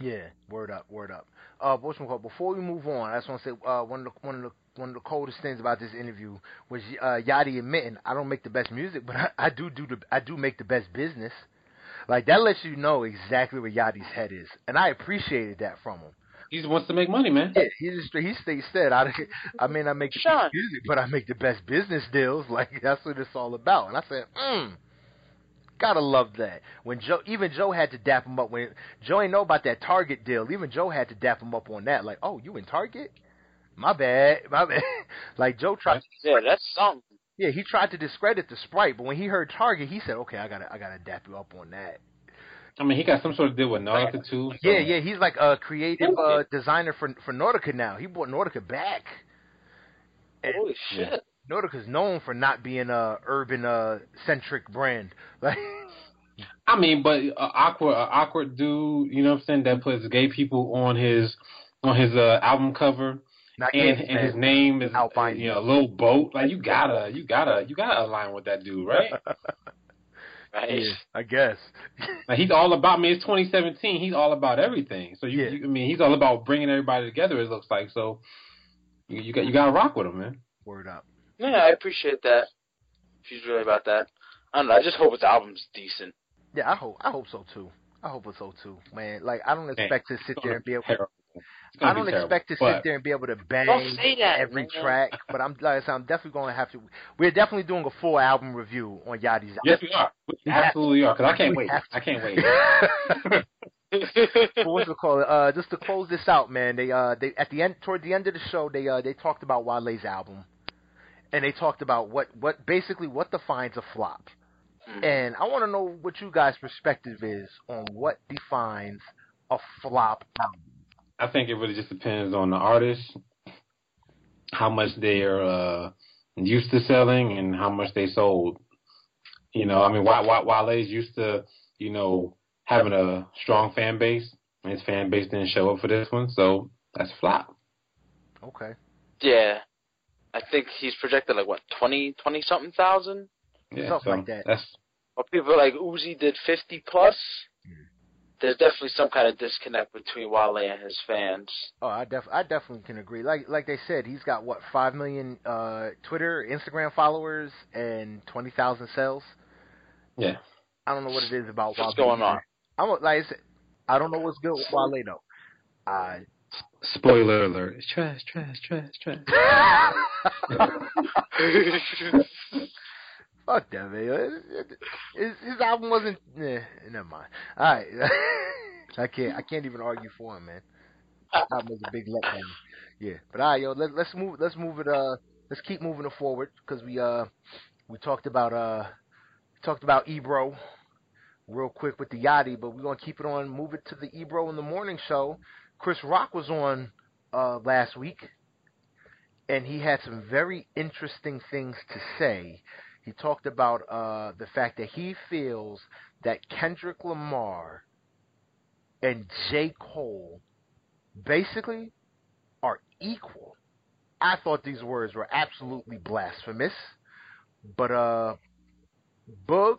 Yeah, word up, word up. Uh, what's some before we move on, I just want to say uh, one of the one of the one of the coldest things about this interview was uh, Yachty admitting I don't make the best music, but I, I do do the I do make the best business. Like that lets you know exactly where Yachty's head is, and I appreciated that from him. He just wants to make money, man. Yeah, he just he stay said I I may not make the Sean. best music, but I make the best business deals. Like that's what it's all about. And I said, mm, gotta love that. When Joe, even Joe had to dap him up. When Joe ain't know about that Target deal, even Joe had to dap him up on that. Like, oh, you in Target? My bad, my bad. like Joe tried. Yeah, that's something. Yeah, he tried to discredit the Sprite, but when he heard Target, he said, okay, I gotta I gotta dap you up on that. I mean, he got some sort of deal with Nautica too. so- Yeah, yeah, he's like a creative uh, designer for for Nautica now. He brought Nautica back. And Holy shit. Yeah. is known for not being a urban uh centric brand. Like I mean, but uh, awkward, uh, awkward dude. You know what I'm saying? That puts gay people on his on his uh, album cover, not and and his name is Alpine. you know a little boat. Like you gotta, you gotta, you gotta align with that dude, right? Right. Yeah, I guess. Like he's all about. I mean, it's 2017. He's all about everything. So you, Yeah. you I mean, he's all about bringing everybody together. It looks like so. You, you got you got to rock with him, man. Word up. Yeah, I appreciate that. She's really about that. I don't know. I just hope his album's decent. Yeah, I hope I hope so too. I hope it's so too, man. Like I don't expect to sit there and be able. Terrible. It's gonna I don't terrible. expect to sit there and be able to bang Don't say that. every man. track, but I'm like I said, I'm definitely going to have to. We're definitely doing a full album review on Yachty's. Yes, we are. We We absolutely are. Because I can't we wait. to. I can't wait. But what's it called? Uh, just to close this out, man. They uh, they at the end, toward the end of the show, they uh, they talked about Wale's album, and they talked about what what basically what defines a flop. And I want to know what you guys' perspective is on what defines a flop album. I think it really just depends on the artist, how much they are uh, used to selling, and how much they sold. You know, I mean, Wa- Wa- Wale's used to, you know, having a strong fan base, and his fan base didn't show up for this one, so that's a flop. Okay. yeah. I think he's projected like what, twenty, twenty something thousand? Yeah, Something so like that. That's Or people like Uzi did fifty plus. There's definitely some kind of disconnect between Wale and his fans. Oh, I def I definitely can agree. Like like they said, he's got what five million uh, Twitter, Instagram followers, and twenty thousand sales. yeah. I don't know what it is about Wale. What's going on? I'm like I I don't know what's good with Wale though. I Spoiler alert: it's trash, trash, trash, trash. Fuck that, man. His, his album wasn't. Eh, never mind. All right, I can't. I can't even argue for him, man. Album was a big letdown. Yeah, but all right, yo. Let, let's move. Let's move it. Uh, let's keep moving it forward because we uh we talked about uh talked about Ebro real quick with the Yachty, but we're gonna keep it on. Move it to the Ebro in the morning show Chris Rock was on uh, last week, and he had some very interesting things to say. He talked about uh, the fact that he feels that Kendrick Lamar and J. Cole basically are equal. I thought these words were absolutely blasphemous. But uh Boog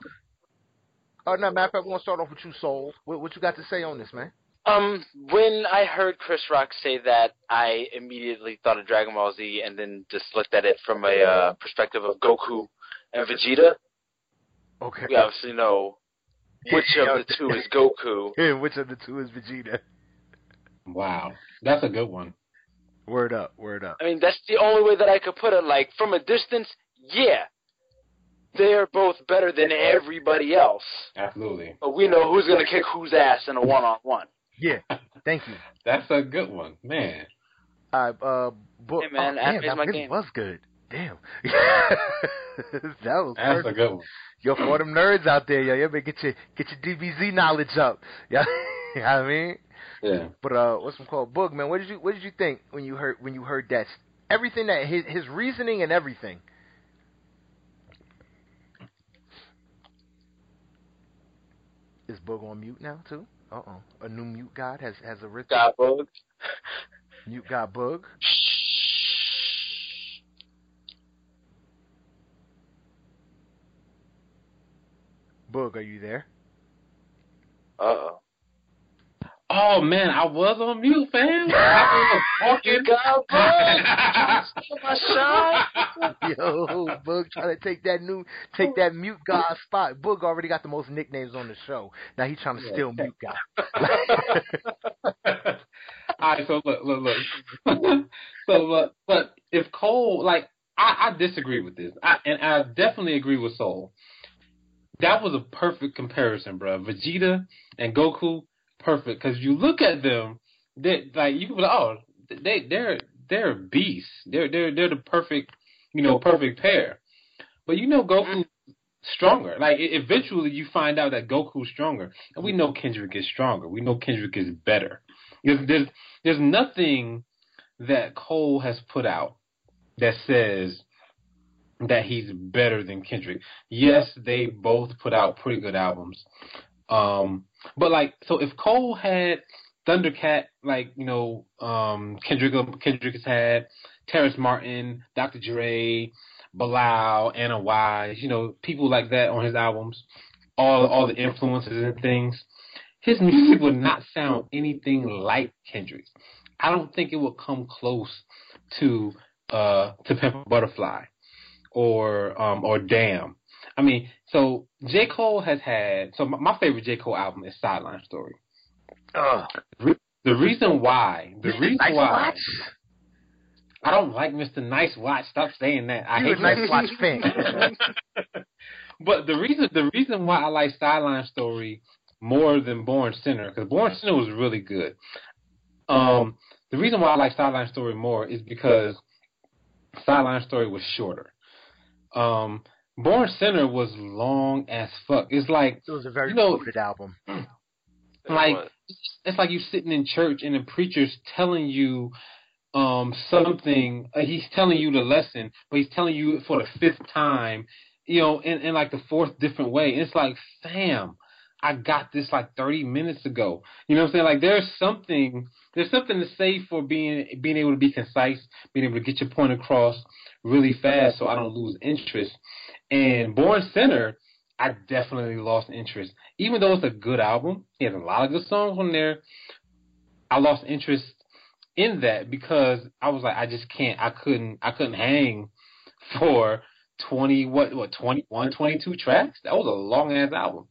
Oh no, matter of fact, we're gonna start off with you, Soul. What, what you got to say on this, man? Um, when I heard Chris Rock say that, I immediately thought of Dragon Ball Z, and then just looked at it from a uh, perspective of Goku and Vegeta. Okay. We obviously know which of the two is Goku. And which of the two is Vegeta? Wow, that's a good one. Word up, word up. I mean, that's the only way that I could put it. Like from a distance, yeah, they're both better than everybody else. Absolutely. But we know who's gonna kick whose ass in a one-on-one. Yeah, thank you. That's a good one, man. I uh, Boog. Hey, man, oh, damn, that my really game. was good. Damn. that was That's perfect. a good one. Yo, for all them nerds out there, yo, you better get your get your DBZ knowledge up. Yeah, you know what I mean. Yeah. But uh, what's some called Boog, man? What did you what did you think when you heard when you heard that everything that his his reasoning and everything? Is Boog on mute now too? Uh oh, a new mute god has has arisen. God, Boog. Mute god Boog. Boog, are you there? Uh oh. Oh man, I was on mute, fam. I was You talking. Boog. Steal my shine. Yo, Boog trying to take that new, take that mute god spot. Boog already got the most nicknames on the show. Now he's trying to Yeah. steal mute god. All right, so look, look, look. so, look, but if Cole, like, I, I disagree with this, I, and I definitely agree with Soul. That was a perfect comparison, bro. Vegeta and Goku, perfect. Because you look at them, they like you can be like, oh, they they're they're beasts. They're they're they're the perfect, you know, perfect pair. But you know, Goku stronger. Like eventually, you find out that Goku's stronger, and we know Kendrick is stronger. We know Kendrick is better. There's there's, there's nothing that Cole has put out that says that he's better than Kendrick. Yes, they both put out pretty good albums. Um, but like, so if Cole had Thundercat, like you know, um, Kendrick Kendrick has had Terrace Martin, Dr. Dre, Bilal, Anna Wise, you know, people like that on his albums, all all the influences and things. His music would not sound anything like Kendrick's. I don't think it would come close to uh to Pimp Butterfly or um or Damn. I mean, so J. Cole has had so my, favorite J. Cole album is Sideline Story. Ugh. The reason why, the reason Nice why watch. I don't like Mr. Nice Watch. Stop saying that. I You hate nice watch fan. but the reason the reason why I like Sideline Story more than Born Sinner because Born Sinner was really good. Um, the reason why I like Sideline Story more is because Sideline Story was shorter. Um, Born Sinner was long as fuck. It's like It was a very You know- album. like it's like you sitting in church and the preacher's telling you um something. Uh, he's telling you the lesson but he's telling you it for the fifth time you know in, in like the fourth different way. And it's like fam i got this like 30 minutes ago. You know what i'm saying? Like there's something there's something to say for being being able to be concise being able to get your point across really fast so i don't lose interest and Born Sinner I definitely lost interest. Even though it's a good album, he has a lot of good songs on there. I lost interest in that because I was like, I just can't. I couldn't. I couldn't hang for twenty what what 21, 22 tracks. That was a long ass album.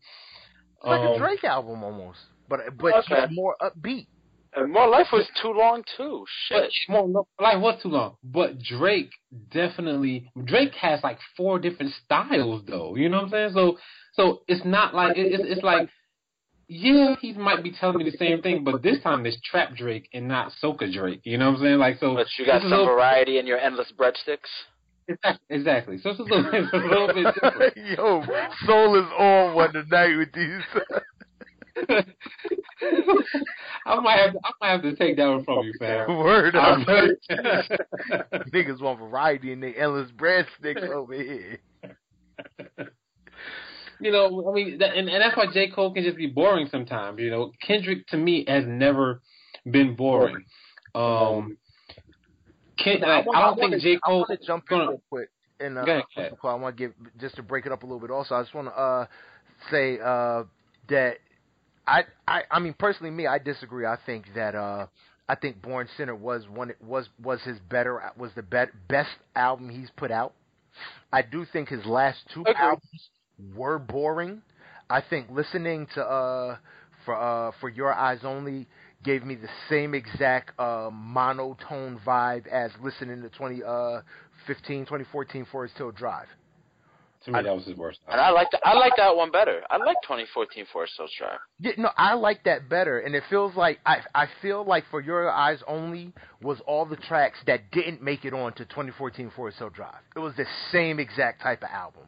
It's like a Um, Drake album almost, but but Okay. more upbeat. And More Life was too long too. But Shit. more, no, like what's too long? But Drake definitely Drake has like four different styles though. You know what I'm saying? So so it's not like it's it's like yeah he might be telling me the same thing, but this time it's trap Drake and not soca Drake. You know what I'm saying? Like so. But you got some little- variety in your endless breadsticks. Exactly, exactly. So it's a little, it's a little bit different. Yo, Soul is on one tonight with these. I might have to, I might have to take that one from you, fam. Word up. Niggas want variety in their endless breadsticks over here. you know, I mean, that, and, and that's why J. Cole can just be boring sometimes. You know, Kendrick to me has never been boring. Um, Ken, I, wanna- I don't wanna- think J. Cole. I want to jump in real quick. And uh, Go ahead. what's it called? I want to give just to break it up a little bit. Also, I just want to uh, say uh, that I, I, I mean, personally, me, I disagree. I think that uh, I think Born Sinner was one was was his better was the be- best album he's put out. I do think his last two Agreed. albums were boring. I think listening to uh for uh for Your Eyes Only gave me the same exact uh monotone vibe as listening to 20 uh 15 2014 Forest Hill Drive. To me, that was his worst. And I like that. I like that one better. I like 2014 Forest Hills Drive. Yeah, no, I like that better, and it feels like I I feel like for Your Eyes Only was all the tracks that didn't make it on to 2014 Forest Hill Drive. It was the same exact type of album.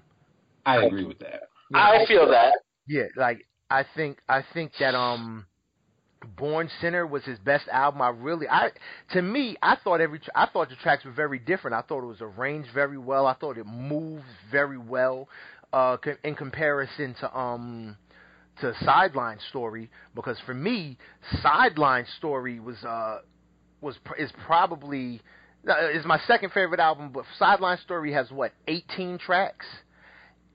I agree with that. I feel that. Yeah, like I think I think that um Born Sinner was his best album. I really I to me I thought every I thought the tracks were very different. I thought it was arranged very well. I thought it moved very well uh in comparison to um to Sideline Story because for me Sideline Story was uh was is probably uh, is my second favorite album, but Sideline Story has what 18 tracks.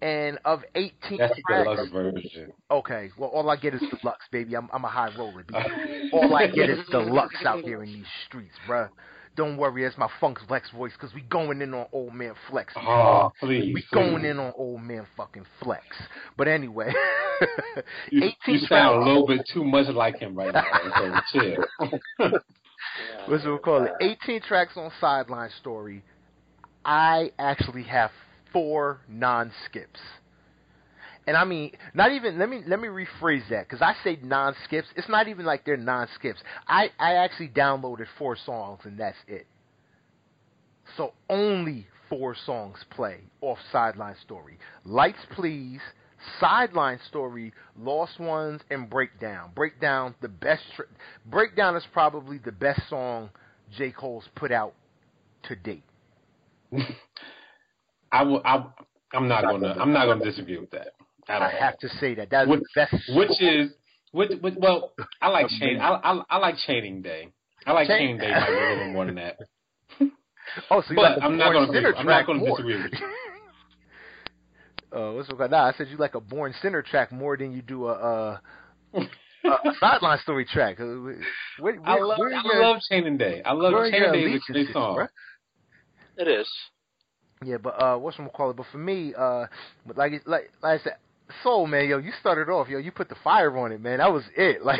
And of 18 That's the tracks, deluxe version. Okay, well, all I get is deluxe, baby. I'm I'm a high roller, baby. all I get is deluxe out here in these streets, bruh. Don't worry, that's my Funk Flex voice, because we going in on old man Flex. Oh, please. we please. going in on old man fucking Flex. But anyway, You, 18 you sound tracks. a little bit too much like him right now. So chill. What's it call it? 18 tracks on Sideline Story. I actually have four non-skips. And I mean, not even. Let me let me rephrase that because I say non-skips. It's not even like they're non-skips. I I actually downloaded four songs and that's it. So only four songs play off Sideline Story. Lights Please, Sideline Story, Lost Ones, and Breakdown. Breakdown, the best. Tr- Breakdown is probably the best song J Cole's put out to date. I will. I, I'm not gonna. I'm not gonna disagree with that at all. I have to say that that's Which- the best. Which is which, which well, I like chain. I, I I like chaining day. I like Chain- chaining day might be a little more than that. oh, so you but like I'm not gonna agree- I'm not gonna more. disagree with you. Uh, what's it called? Nah, I said you like a Born Sinner track more than you do a, uh, a Sideline Story track. Uh, Where, where, I love where I your- love chaining day. I love where chaining day is a great song. bruh? It is. Yeah, but uh, what's gonna call it? But for me, uh, but like it- like like I said, Soul man, yo, you started off, yo, you put the fire on it, man. That was it. Like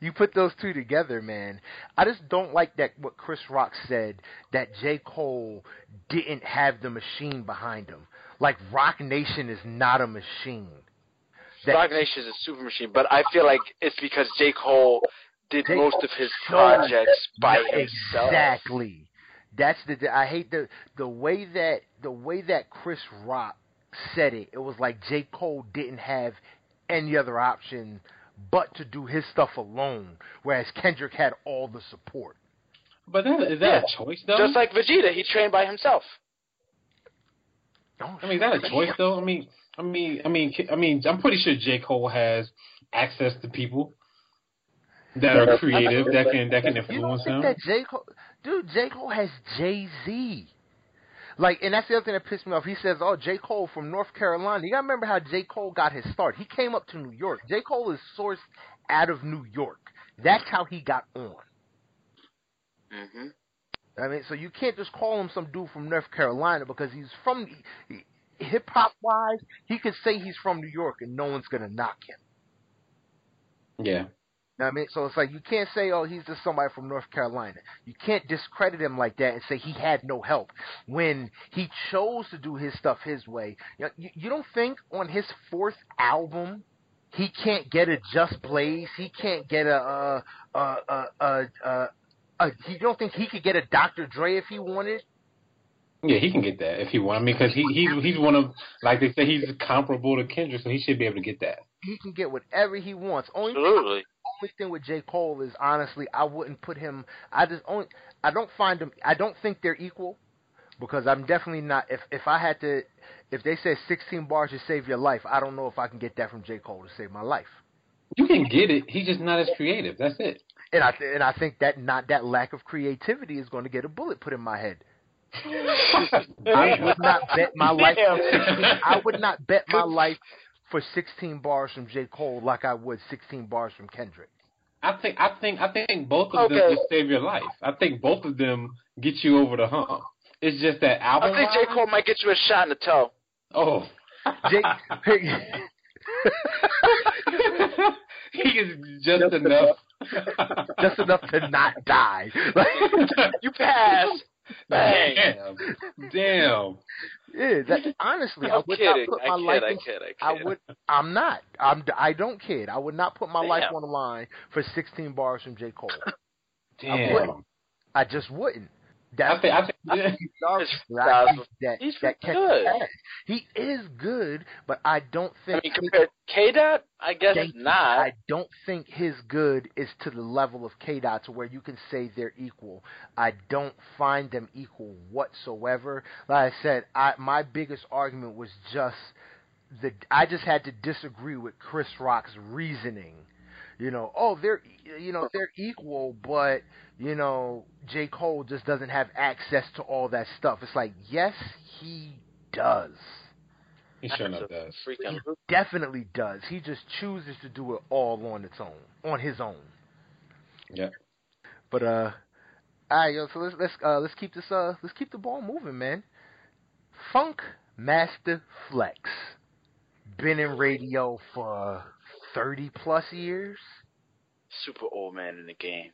you put those two together, man. I just don't like that what Chris Rock said that J Cole didn't have the machine behind him. Like Roc Nation is not a machine. That- Roc Nation is a super machine, but I feel like it's because J. Cole did J. most of his projects by himself. Exactly. That's the. I hate the the way that the way that Chris Rock said it. It was like J Cole didn't have any other option but to do his stuff alone, whereas Kendrick had all the support. But that, is that a choice though? Just like Vegeta, he trained by himself. Oh, I mean, is that a choice though? I mean, I mean, I mean, I mean, I'm pretty sure J Cole has access to people that are creative that can that can You don't influence think him. that J Cole, dude? J Cole has Jay Z. Like, and that's the other thing that pissed me off. He says, "Oh, J Cole from North Carolina." You gotta remember how J Cole got his start. He came up to New York. J Cole is sourced out of New York. That's how he got on. hmm I mean, so you can't just call him some dude from North Carolina because he's from hip hop wise. He could say he's from New York and no one's gonna knock him. Yeah, You know what I mean, so it's like you can't say, "Oh, he's just somebody from North Carolina." You can't discredit him like that and say he had no help when he chose to do his stuff his way. You, know, you, you don't think on his fourth album he can't get a Just Blaze? He can't get a uh uh uh uh. uh uh, you don't think he could get a Dr. Dre if he wanted? yeah, he can get that if he wants. I mean, because he he's he's one of like they say he's comparable to Kendrick, so he should be able to get that. He can get whatever he wants. Only Absolutely. Only thing with J Cole is honestly I wouldn't put him. I just only I don't find him. I don't think they're equal because I'm definitely not. If if I had to, if they said 16 bars to save your life, I don't know if I can get that from J Cole to save my life. You can get it. He's just not as creative. That's it. And I th- and I think that not that lack of creativity is going to get a bullet put in my head. I would not bet my life. I would not bet my life for 16 bars from J Cole like I would 16 bars from Kendrick. I think I think I think both of them Okay. will save your life. I think both of them get you over the hump. It's just that album. I think J Cole might get you a shot in the toe. Oh. J- he is just enough. just enough to not die. Like, You pass. Damn. Damn. yeah, that, honestly, I I'm would kidding. not put I my kid. life. I in- kid. I kid. I would. I'm not. I'm. I don't kid. I would not put my life on the line for 16 bars from J Cole. Damn. I just wouldn't. I That's think I think I think that He's that good. He is good, but I don't I think mean, compared to K Dot, I guess Thank not. I don't think his good is to the level of K Dot to where you can say they're equal. I don't find them equal whatsoever. Like I said, I my biggest argument was just the I just had to disagree with Chris Rock's reasoning. You know, oh they're you know they're equal, but you know J Cole just doesn't have access to all that stuff. It's like yes, he does. he sure enough does. Freaking He definitely does. He just chooses to do it all on its own, on his own. Yeah. But uh, all right, yo. So let's let's uh let's keep this uh let's keep the ball moving, man. Funk Master Flex, been in radio for thirty plus years. super old man in the game.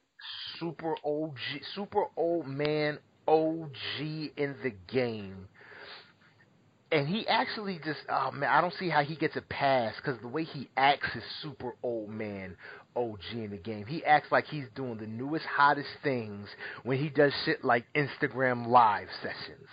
Super OG, super old man OG in the game. And he actually just, oh man, I don't see how he gets a pass because the way he acts is super old man OG in the game. He acts like he's doing the newest, hottest things when he does shit like Instagram live sessions.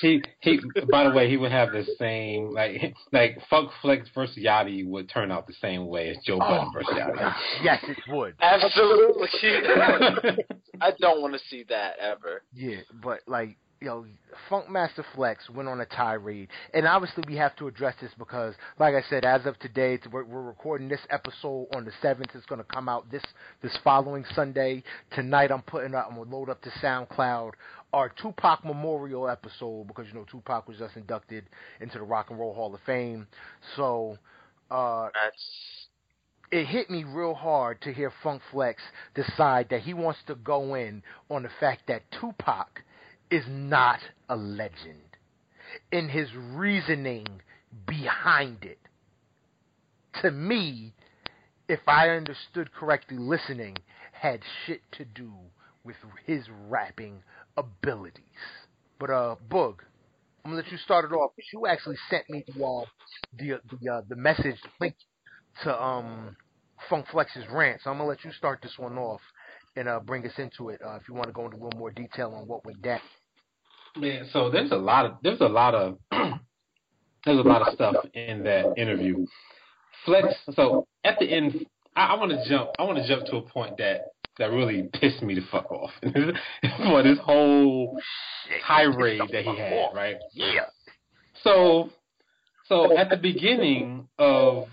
He he. By the way, he would have the same like like Funk Flex versus Yachty would turn out the same way as Joe Budden Oh, versus Yachty. yes, it would. Absolutely. I don't want to see that ever. Yeah, but like you know, Funkmaster Flex went on a tirade, and obviously we have to address this because, like I said, as of today, we're, we're recording this episode on the seventh. It's going to come out this this following Sunday. Tonight, I'm putting up. I'm gonna load up to SoundCloud our Tupac Memorial episode because you know Tupac was just inducted into the Rock and Roll Hall of Fame. So. Uh, That's it hit me real hard to hear Funk Flex decide that he wants to go in on the fact that Tupac is not a legend in his reasoning behind it. To me, if I understood correctly listening, had shit to do with his rapping abilities. But uh Boog, I'm gonna let you start it off. You actually sent me the uh, the the, uh, the message link to um Funk Flex's rant. So I'm gonna let you start this one off and uh bring us into it. Uh, if you want to go into a little more detail on what went down. Man, so there's a lot of there's a lot of there's a lot of stuff in that interview. Flex. So at the end, I, I want to jump. I want to jump to a point that that really pissed me the fuck off for this whole tirade that he had. Right. Yeah. So, so at the beginning of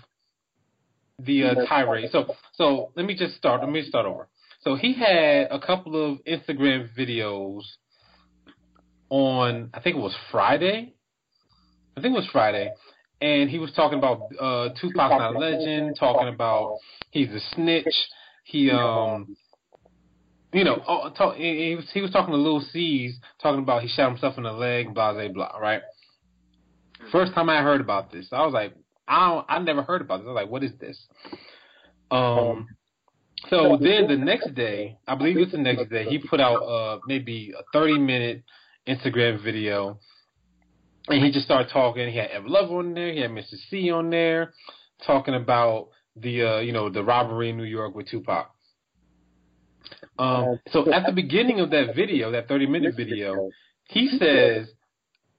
the uh, tirade, so so let me just start. Let me start over. So he had a couple of Instagram videos on, I think it was Friday. I think it was Friday, and he was talking about uh, Tupac's not a legend, talking about he's a snitch. He um. You know, oh, talk, he, he was he was talking to Lil Cease, talking about he shot himself in the leg, blah blah blah, right? First time I heard about this, I was like, I don't, I never heard about this. I was like, what is this? Um, so then the next day, I believe it's the next day, he put out uh maybe a thirty minute Instagram video, and he just started talking. He had Ev Love on there, he had Mister Cee on there, talking about the uh you know the robbery in New York with Tupac. Um, so at the beginning of that video, that thirty minute video, he says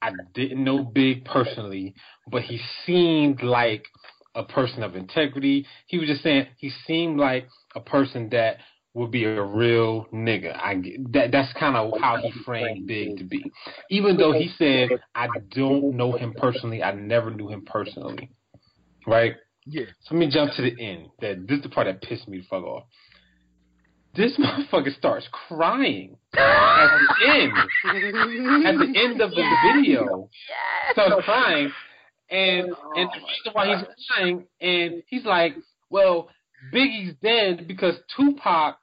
I didn't know Big personally, but he seemed like a person of integrity. He was just saying he seemed like a person that would be a real nigga. I that that's kind of how he framed Big to be. Even though he said I don't know him personally, I never knew him personally. Right? Yeah. So let me jump to the end. That this is the part that pissed me the fuck off. This motherfucker starts crying at the end. At the end of the video, starts crying, and and the reason why he's crying, and he's like, well, Biggie's dead because Tupac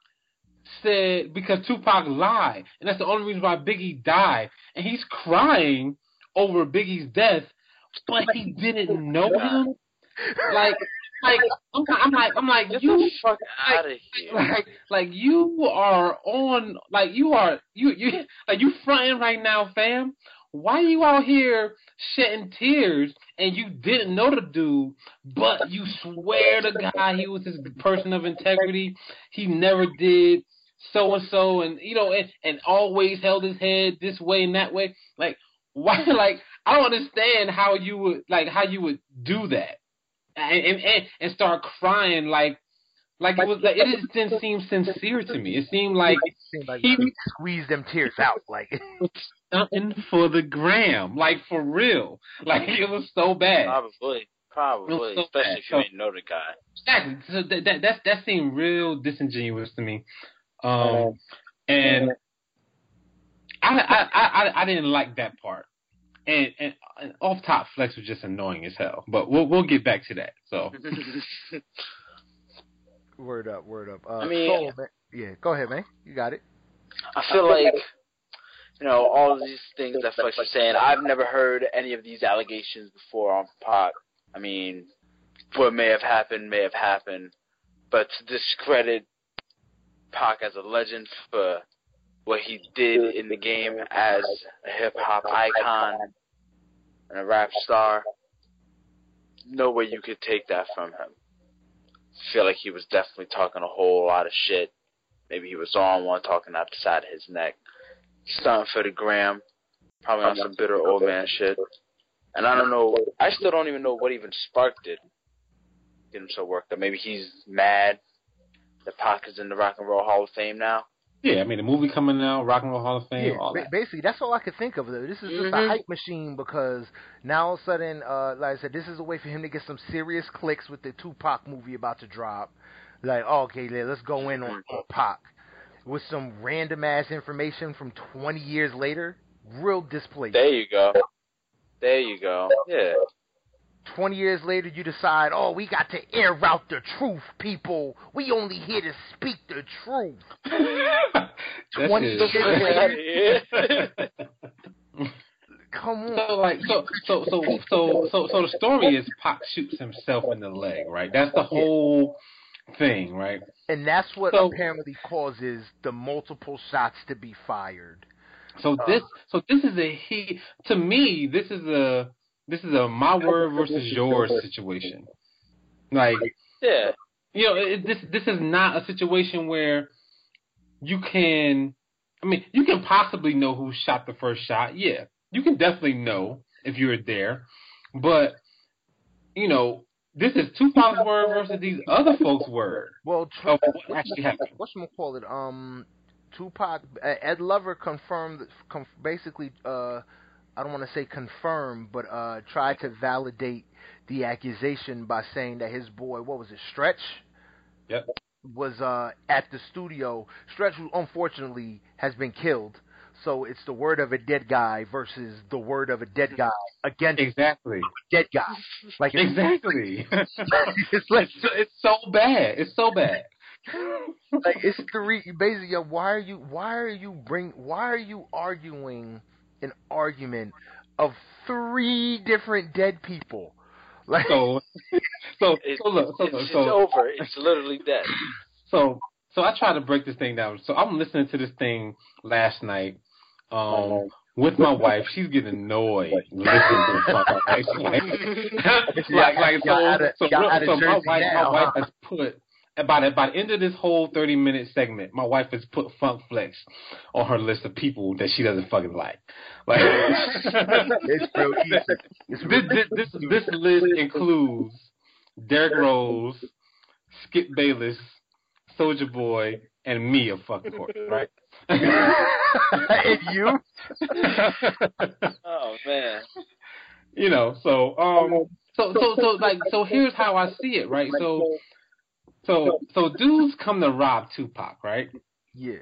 said because Tupac lied, and that's the only reason why Biggie died, and he's crying over Biggie's death, but he didn't know him. Like, like I'm, I'm like, I'm like, Get you fuck out of here. like like you are on like you are you you like you fronting right now, fam. Why you out here shedding tears and you didn't know the dude, but you swear to God he was this person of integrity. He never did so and so, and you know, and, and always held his head this way and that way. Like why? Like I don't understand how you would like how you would do that and and, and, and start crying like like it was like it just didn't seem sincere to me. It seemed like Seemed like he- he squeezed them tears out. Like something for the gram, like for real. Like it was so bad. Probably. Probably. so Especially bad. if So- you ain't know the guy. Exactly. So that that that, that seemed real disingenuous to me. Um, and I, I I I didn't like that part. And and, and off top flex was just annoying as hell. But we'll we'll get back to that. So word up, word up. Uh, I mean- Soul, yeah, go ahead, man. You got it. I feel like, you know, all of these things that Flex was saying, I've never heard any of these allegations before on Pac. I mean, what may have happened may have happened, but to discredit Pac as a legend for what he did in the game as a hip hop icon and a rap star, no way you could take that from him. I feel like he was definitely talking a whole lot of shit. Maybe he was on one talking out the side of his neck. Stunting for the gram. Probably on some bitter old man shit. And I don't know. I still don't even know what even sparked it. Get him so worked up. Maybe he's mad that Pac is in the Rock and Roll Hall of Fame now. Yeah, I mean the movie coming out, Rock and Roll Hall of Fame, Yeah, all that. basically, that's all I could think of. Though. This is just a Mhm. hype machine because now all of a sudden, uh, like I said, this is a way for him to get some serious clicks with the Tupac movie about to drop. Like, oh, okay, let- let's go in on, on Pac with some random ass information from 20 years later. Real display. There you go. There you go. Yeah. 20 years later, you decide, oh, we got to air out the truth, people. We only here to speak the truth. 20 years Yeah. Come on. So like so so so so so so the story is Pac shoots himself in the leg, right? That's the whole thing, right? And that's what So- apparently causes the multiple shots to be fired. So this uh, so this is a he to me this is a this is a my word versus yours situation. Like Yeah. you know it, this this is not a situation where you can I mean you can possibly know who shot the first shot. Yeah, you can definitely know if you were there, but you know this is Tupac's word versus these other folks' word Well, tr- of what actually happened. what's call it? Um, Tupac, uh, Ed Lover confirmed, conf- basically, uh, I don't want to say confirm, but uh, tried to validate the accusation by saying that his boy, what was it, Stretch? Yep. Was uh, at the studio. Stretch, who unfortunately has been killed. So it's the word of a dead guy versus the word of a dead guy against Exactly. a dead guy. Like it's, Exactly. it's like it's, it's so bad. It's so bad. like it's three basically why are you why are you bring why are you arguing an argument of three different dead people like So, so, It's, so look, so, it's, look, it's so, over. It's literally dead. so, so I try to break this thing down. So I'm listening to this thing last night, um, with my wife. She's getting annoyed listening to the fucking like, like, like, so, Y'all so, so my wife, now, my wife huh? has put. By the, by the end of this whole 30 minute segment, my wife has put Funk Flex on her list of people that she doesn't fucking like. Like, it's real easy it's real this, this, this, this list includes Derrick Rose, Skip Bayless, Soulja Boy, and me of fucking court, right? and you? Oh man. you know, so um, so so so like so here's how I see it, right? So so so dudes come to rob Tupac, right? Yeah.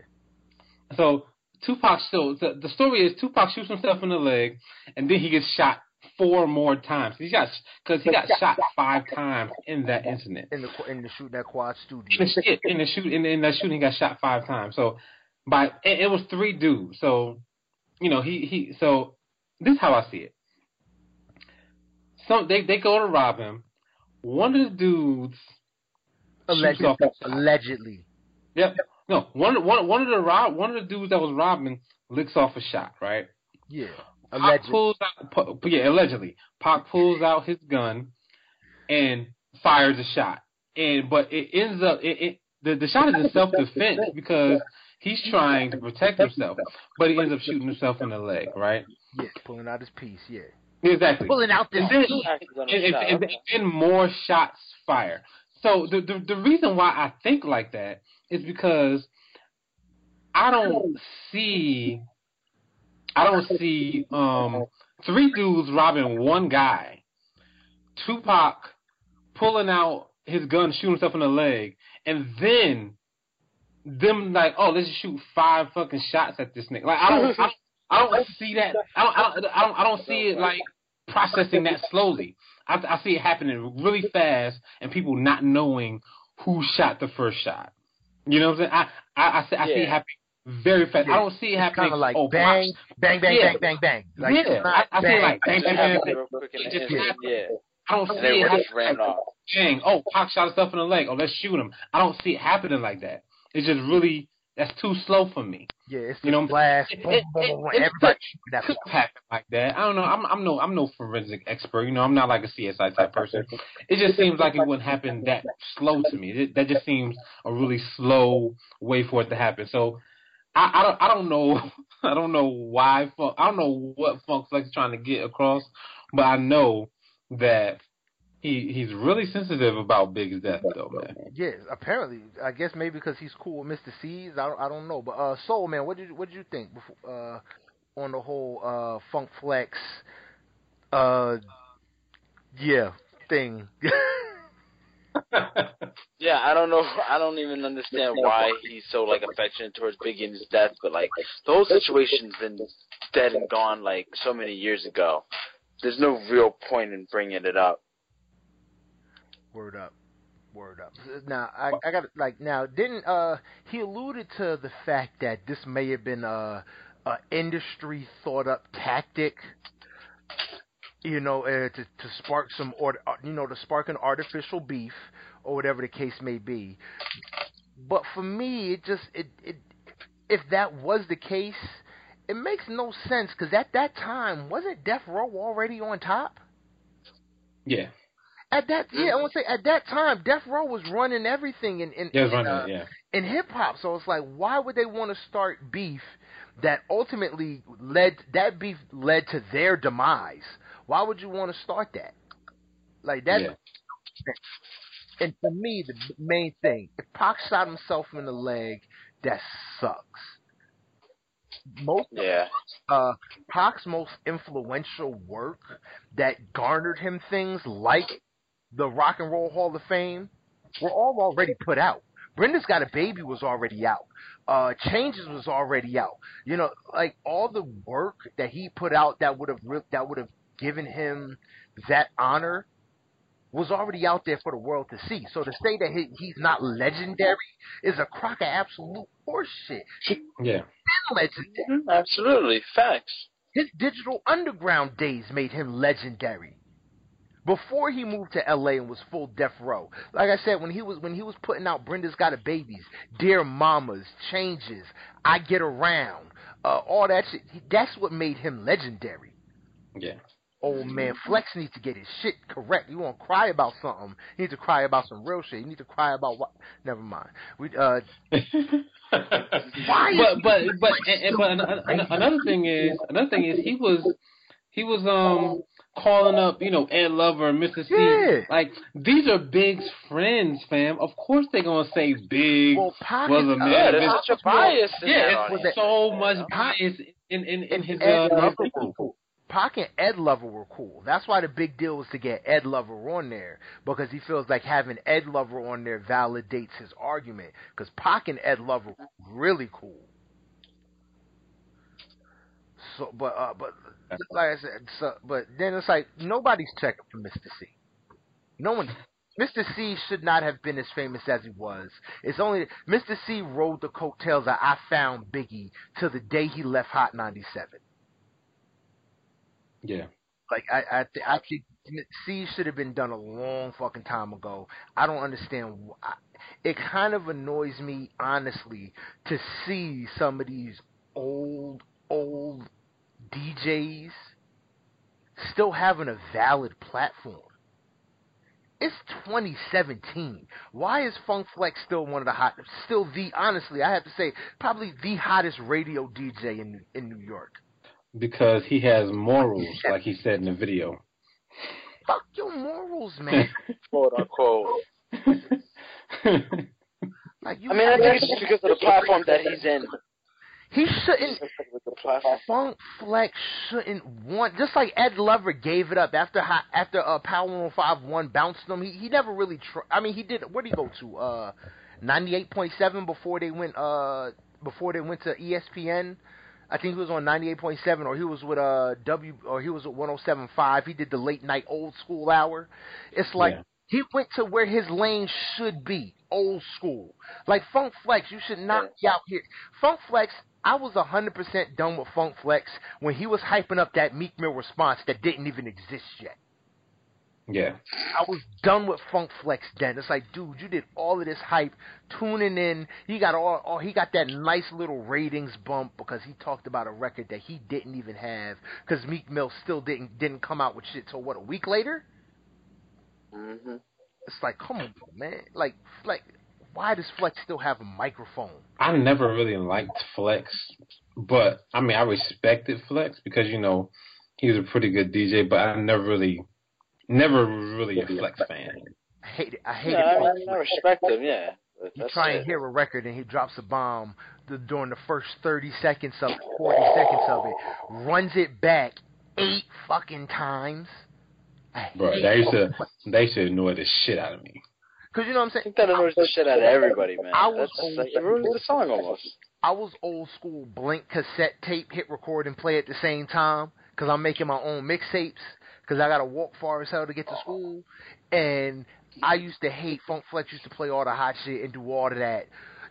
So Tupac still the, the story is Tupac shoots himself in the leg, and then he gets shot four more times. He got because he got shot five times in that incident. In the in the shoot that quad In studio. the shit in the shoot in, in that shooting, he got shot five times. So by it, it was three dudes. So you know he he so this is how I see it. Some they they go to rob him. One of the dudes Allegedly. off a shot. Allegedly. Yep. No, one one one of the rob one of the dudes that was robbing licks off a shot, right? Yeah. Pac Allegedly. pulls out, yeah, allegedly. Pac pulls out his gun and fires a shot, and but it ends up it, it the the shot is in self defense because he's trying to protect himself, but he ends up shooting himself in the leg, right? Yeah. Pulling out his piece. Yeah. Exactly. Pulling out this. And then, and, and, and, and more shots fire. So the, the the reason why I think like that is because I don't see I don't see um three dudes robbing one guy. Tupac pulling out his gun, shooting himself in the leg, and then them like, oh, let's just shoot five fucking shots at this nigga. Like I don't, I don't, I don't see that. I don't, I don't, I don't, I don't see it like processing that slowly. I, I see it happening really fast, and people not knowing who shot the first shot. You know what I'm saying? I, I, I see, I see it happening very fast. I don't see it happening. Kind of like oh, bang, bang, bang, Yeah. bang, bang, bang. Like, Yeah, I- I feel bang. like bang, Just bang, bang, happened bang. real quick in It just happened. Yeah. I don't And see they it were happening. just ran off. Dang, oh, Pac shot himself in the leg. Oh, let's shoot him. I don't see it happening like that. It's just really that's too slow for me. Yeah, it's You know, blast. it- boom, it- boom, it- boom, it everybody could- could happen like that. I don't know. I'm I'm no I'm no forensic expert. You know, I'm not like a CSI type person. It just seems like it wouldn't happen that slow to me. It, that just seems a really slow way for it to happen. So I, I don't I don't know I don't know why Funk I don't know what Funk Flex is trying to get across, but I know that he he's really sensitive about Big's death though, man. Yeah, apparently. I guess maybe because he's cool with Mister Cee's. I don't, I don't know. But uh, Soul Man, what did you, what did you think before, uh, on the whole uh, Funk Flex, uh, yeah, thing? Yeah, I don't know. I don't even understand why he's so like affectionate towards Biggie and his death, but like the whole situation's been dead and gone like so many years ago. There's no real point in bringing it up. Word up. Word up. Now I, I got like now didn't uh he alluded to the fact that this may have been a, a industry thought up tactic, you know, uh, to to spark some or you know to spark an artificial beef or whatever the case may be. But for me, it just it it if that was the case, it makes no sense because at that time wasn't Death Row already on top? yeah. At that, yeah, I want to say at that time, Death Row was running everything in in, in, running, uh, yeah. in hip hop. So it's like, why would they want to start beef that ultimately led that beef led to their demise? Why would you want to start that? Like that. Yeah. And for me, the main thing, if Pac shot himself in the leg, that sucks. Most Yeah. uh, Pac's most influential work that garnered him things like the Rock and Roll Hall of Fame were all already put out. Brenda's Got a Baby was already out. Uh, Changes was already out. You know, like all the work that he put out that would have re- that would have given him that honor was already out there for the world to see. So to say that he, he's not legendary is a crock of absolute horseshit. He's Yeah. legendary. Mhm, Absolutely. Facts. His digital underground days made him legendary. Before he moved to LA and was full death row. Like I said, when he was when he was putting out Brenda's Got a Babies, Dear Mamas, Changes, I Get Around, uh, all that shit, that's what made him legendary. Yeah. Old man Flex needs to get his shit correct. You want to cry about something? He needs to cry about some real shit. You need to cry about what? Never mind. We uh, Why but but but and, and, but an, an, another thing is another thing is he was he was um calling up, you know, Ed Lover and Mister Cee. Yeah. Like these are Big's friends, fam. Of course they're gonna say Big Well, was a man. Yeah, there's such a bias yeah, audience. so much bias in in, in his Ed uh. Pac and Ed Lover were cool. That's why the big deal was to get Ed Lover on there because he feels like having Ed Lover on there validates his argument. Because Pac and Ed Lover were really cool. So, but uh, but like I said, so, but then it's like nobody's checking for Mister Cee. No one. Mister Cee should not have been as famous as he was. It's only Mister Cee rode the coattails of I Found Biggie till the day he left Hot 97. yeah. Like I, I, th- I think C should have been done a long fucking time ago. I don't understand. wh- I, it kind of annoys me, honestly, to see some of these old, old DJs still having a valid platform. It's 2017. Why is Funk Flex still one of the hot, still the, honestly, I have to say, probably the hottest radio DJ in in New York? Because he has morals, like he said in the video. Fuck your morals, man. quote unquote. Like you, I mean, I think it's just because of the platform that he's in. He shouldn't. With the platform. Funk Flex shouldn't want. Just like Ed Lover gave it up after hi- after uh, Power 105 bounced him. He he never really. Tr- I mean, he did. Where would he go to? Uh, 98.7 before they went. Uh, before they went to ESPN. I think he was on 98.7, or he was with uh W, or he was at 107.5. He did the late night old school hour. It's like Yeah. he went to where his lane should be, old school. Like Funk Flex, you should not be out here. Funk Flex, I was 100% done with Funk Flex when he was hyping up that Meek Mill response that didn't even exist yet. yeah. I was done with Funk Flex then. It's like, dude, you did all of this hype, tuning in. He got all, all he got that nice little ratings bump because he talked about a record that he didn't even have because Meek Mill still didn't didn't come out with shit till what a week later. hmm It's like, come on, man. Like, like, why does Flex still have a microphone? I never really liked Flex, but I mean, I respected Flex because you know he was a pretty good DJ, but I never really, never really a Flex fan. I hate it. I hate Yeah, it. I mean, I respect him. Yeah, but you that's try it. and hear a record and he drops a bomb the, during the first 30 seconds of 40 seconds of it, runs it back eight fucking times. Bro, they used to, they should annoy the shit out of me. Cause you know what I'm I saying? think that annoys the shit out of everybody, man. I was That's like it ruins the song almost. I was old school blink cassette tape, hit record and play at the same time because I'm making my own mixtapes because I got to walk far as hell to get to school. And I used to hate Funk Flex used to play all the hot shit and do all of that.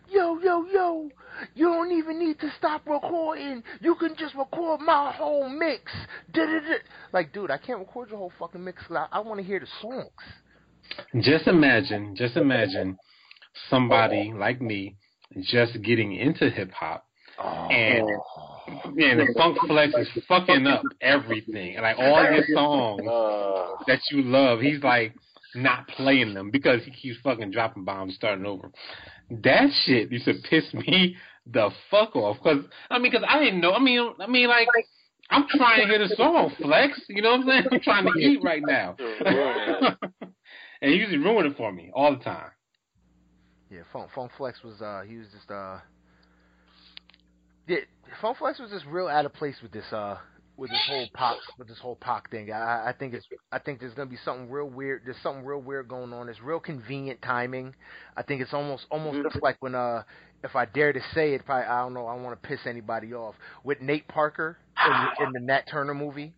Yo, yo, yo, you don't even need to stop recording. You can just record my whole mix. Da-da-da. Like, dude, I can't record your whole fucking mix I, I want to hear the songs. Just imagine, just imagine somebody like me just getting into hip hop and and the Funk Flex is fucking up everything, And like all your songs Uh, that you love. He's like not playing them because he keeps fucking dropping bombs, starting over. That shit used to piss me the fuck off. Cause I mean, cause I didn't know. I mean, I mean, like I'm trying to hear the song, Flex. You know what I'm saying? I'm trying to eat right now, and he used to ruin it for me all the time. Yeah, Funk Funk Flex was uh he was just uh yeah Funk Flex was just real out of place with this uh with this whole pop with this whole pop thing. I I think it's I think there's gonna be something real weird. There's something real weird going on. It's real convenient timing. I think it's almost almost just like when uh if I dare to say it, probably I don't know. I don't want to piss anybody off with Nate Parker in, in the Nat Turner movie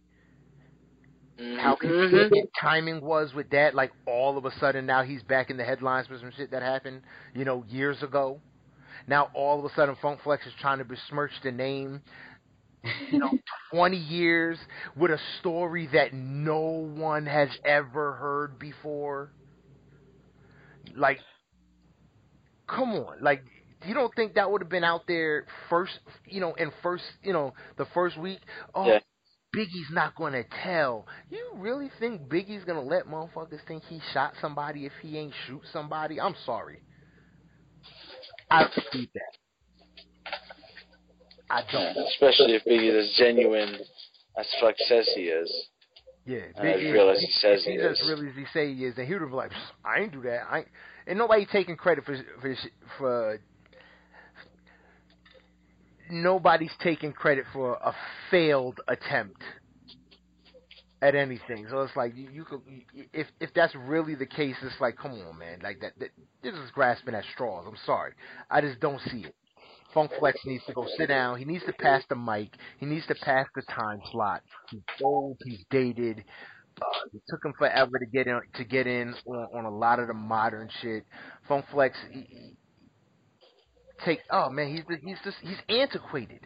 how mhm. convenient timing was with that. Like all of a sudden now he's back in the headlines for some shit that happened, you know, years ago. Now all of a sudden Funk Flex is trying to besmirch the name. You know, twenty years with a story that no one has ever heard before. Like, come on, like. You don't think that would have been out there first, you know, in first, you know, the first week? Oh, Yeah. Biggie's not gonna tell. You really think Biggie's gonna let motherfuckers think he shot somebody if he ain't shoot somebody? I'm sorry. I don't believe that. I don't. Especially if Biggie is as genuine as Flex says he is. Yeah, And as real as he says he as is. real as he say he is, and he would be like, I ain't do that. I ain't. and nobody taking credit for for for. Nobody's taking credit for a failed attempt at anything. So it's like you, you could, if if that's really the case, it's like, come on, man, like that. that this is grasping at straws. I'm sorry, I just don't see it. Funk Flex needs to go sit down. He needs to pass the mic. He needs to pass the time slot. He's old. He's dated. Uh, it took him forever to get in to get in on, on a lot of the modern shit. Funk Flex, he, take oh man, he's he's just he's antiquated,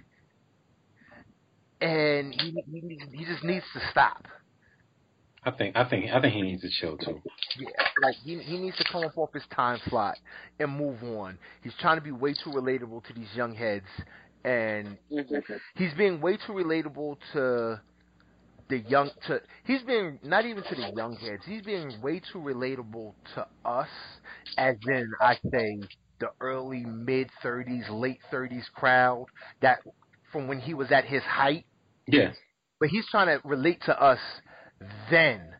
and he he needs, he just needs to stop. I think I think I think he needs to chill too. Yeah, like he he needs to come up off his time slot and move on. He's trying to be way too relatable to these young heads, and mm-hmm. he's being way too relatable to the young. To he's being not even to the young heads. He's being way too relatable to us, as in I say the early mid thirties, late thirties crowd that from when he was at his height Yeah, but he's trying to relate to us then.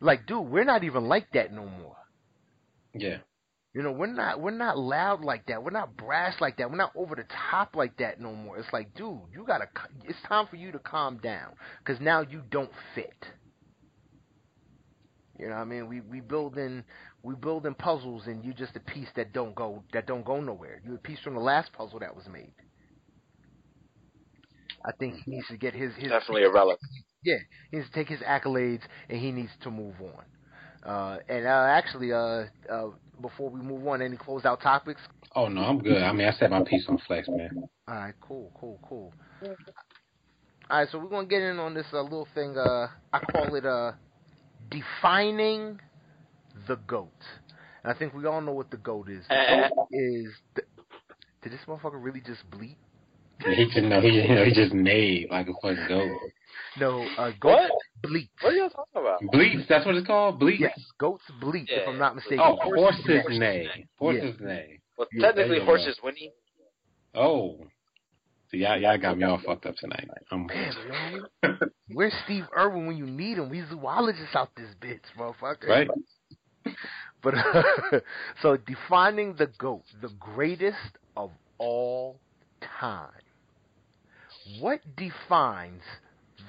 Like, dude, we're not even like that no more. yeah. You know, we're not we're not loud like that. We're not brash like that. We're not over the top like that no more. It's like, dude, you gotta. c- It's time for you to calm down because now you don't fit. You know, what I mean, we we building we building puzzles, and you just a piece that don't go that don't go nowhere. You a piece from the last puzzle that was made. I think he needs to get his his Definitely a relic. yeah, he needs to take his accolades and he needs to move on. Uh, and uh, actually, uh, uh, before we move on, any closeout topics? Oh no, I'm good. I mean, I said my piece on Flex, man. All right, cool, cool, cool. All right, so we're gonna get in on this uh, little thing. Uh, I call it uh, defining the goat. And I think we all know what the goat is. The goat is. The, did this motherfucker really just bleep? He just no, he you know, he just neighed like a fucking goat. No, uh, goats What? bleat. What are y'all talking about? Bleats, that's what it's called. Bleats. Yes, goats bleat. if I'm not mistaken. Oh, Horses horses neigh. neigh. Horses neigh. Well, Yeah, technically, there go. horses whinny. Oh. So y'all, y'all got me all fucked up tonight. Damn, yo. Where's Steve Irwin when you need him? We zoologists out this bitch, motherfucker. right? But so defining the goat, the greatest of all time. What defines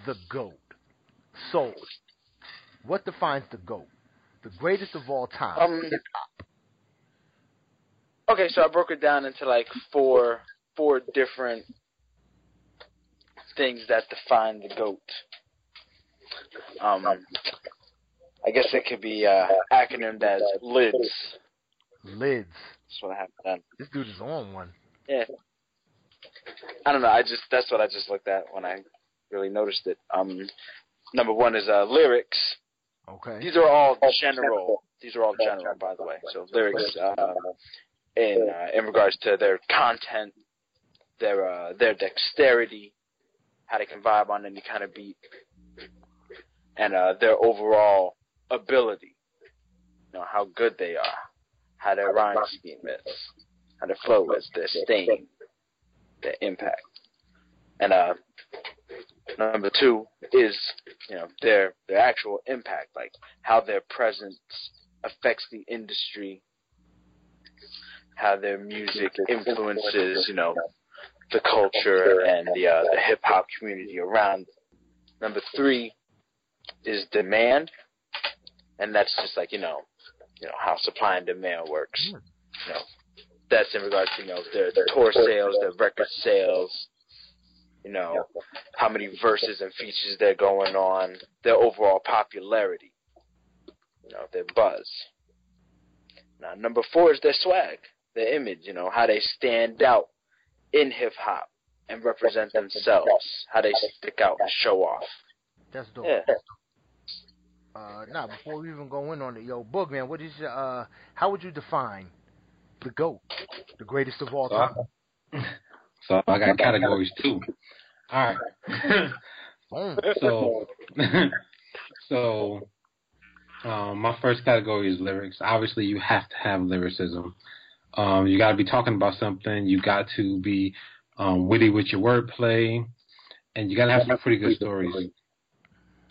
the goat? So, what defines the goat? The greatest of all time. Um, Okay, so I broke it down into like four four different things that define the goat. Um, I guess it could be uh, acronymed as LIDS. Lids. That's what I have done. This dude is on one. Yeah. I don't know. I just that's what I just looked at when I really noticed it. Um, number one is uh, lyrics. Okay. These are all general. These are all general, by the way. So lyrics uh, in uh, in regards to their content, their uh, their dexterity, how they can vibe on any kind of beat, and uh, their overall ability. You know how good they are, how their rhyme scheme is, how their flow is, their stain, their impact, and uh, number two is you know their their actual impact, like how their presence affects the industry, how their music influences, you know, the culture and the uh, the hip hop community around. Number three is demand, and that's just like you know, you know how supply and demand works. Hmm. You know, that's in regards to you know their their tour sales, their record sales. You know, how many verses and features they're going on, their overall popularity. You know, their buzz. Now, number four is their swag, their image. You know, how they stand out in hip hop and represent themselves, how they stick out and show off. That's dope. Yeah. Uh, now before we even go in on it, yo, Boog man, what is your, uh, how would you define the goat, the greatest of all So I, time? so I got categories too. All right. So so um, my first category is lyrics. Obviously, you have to have lyricism. Um, you got to be talking about something. You got to be um, witty with your wordplay, and you got to have some pretty good stories.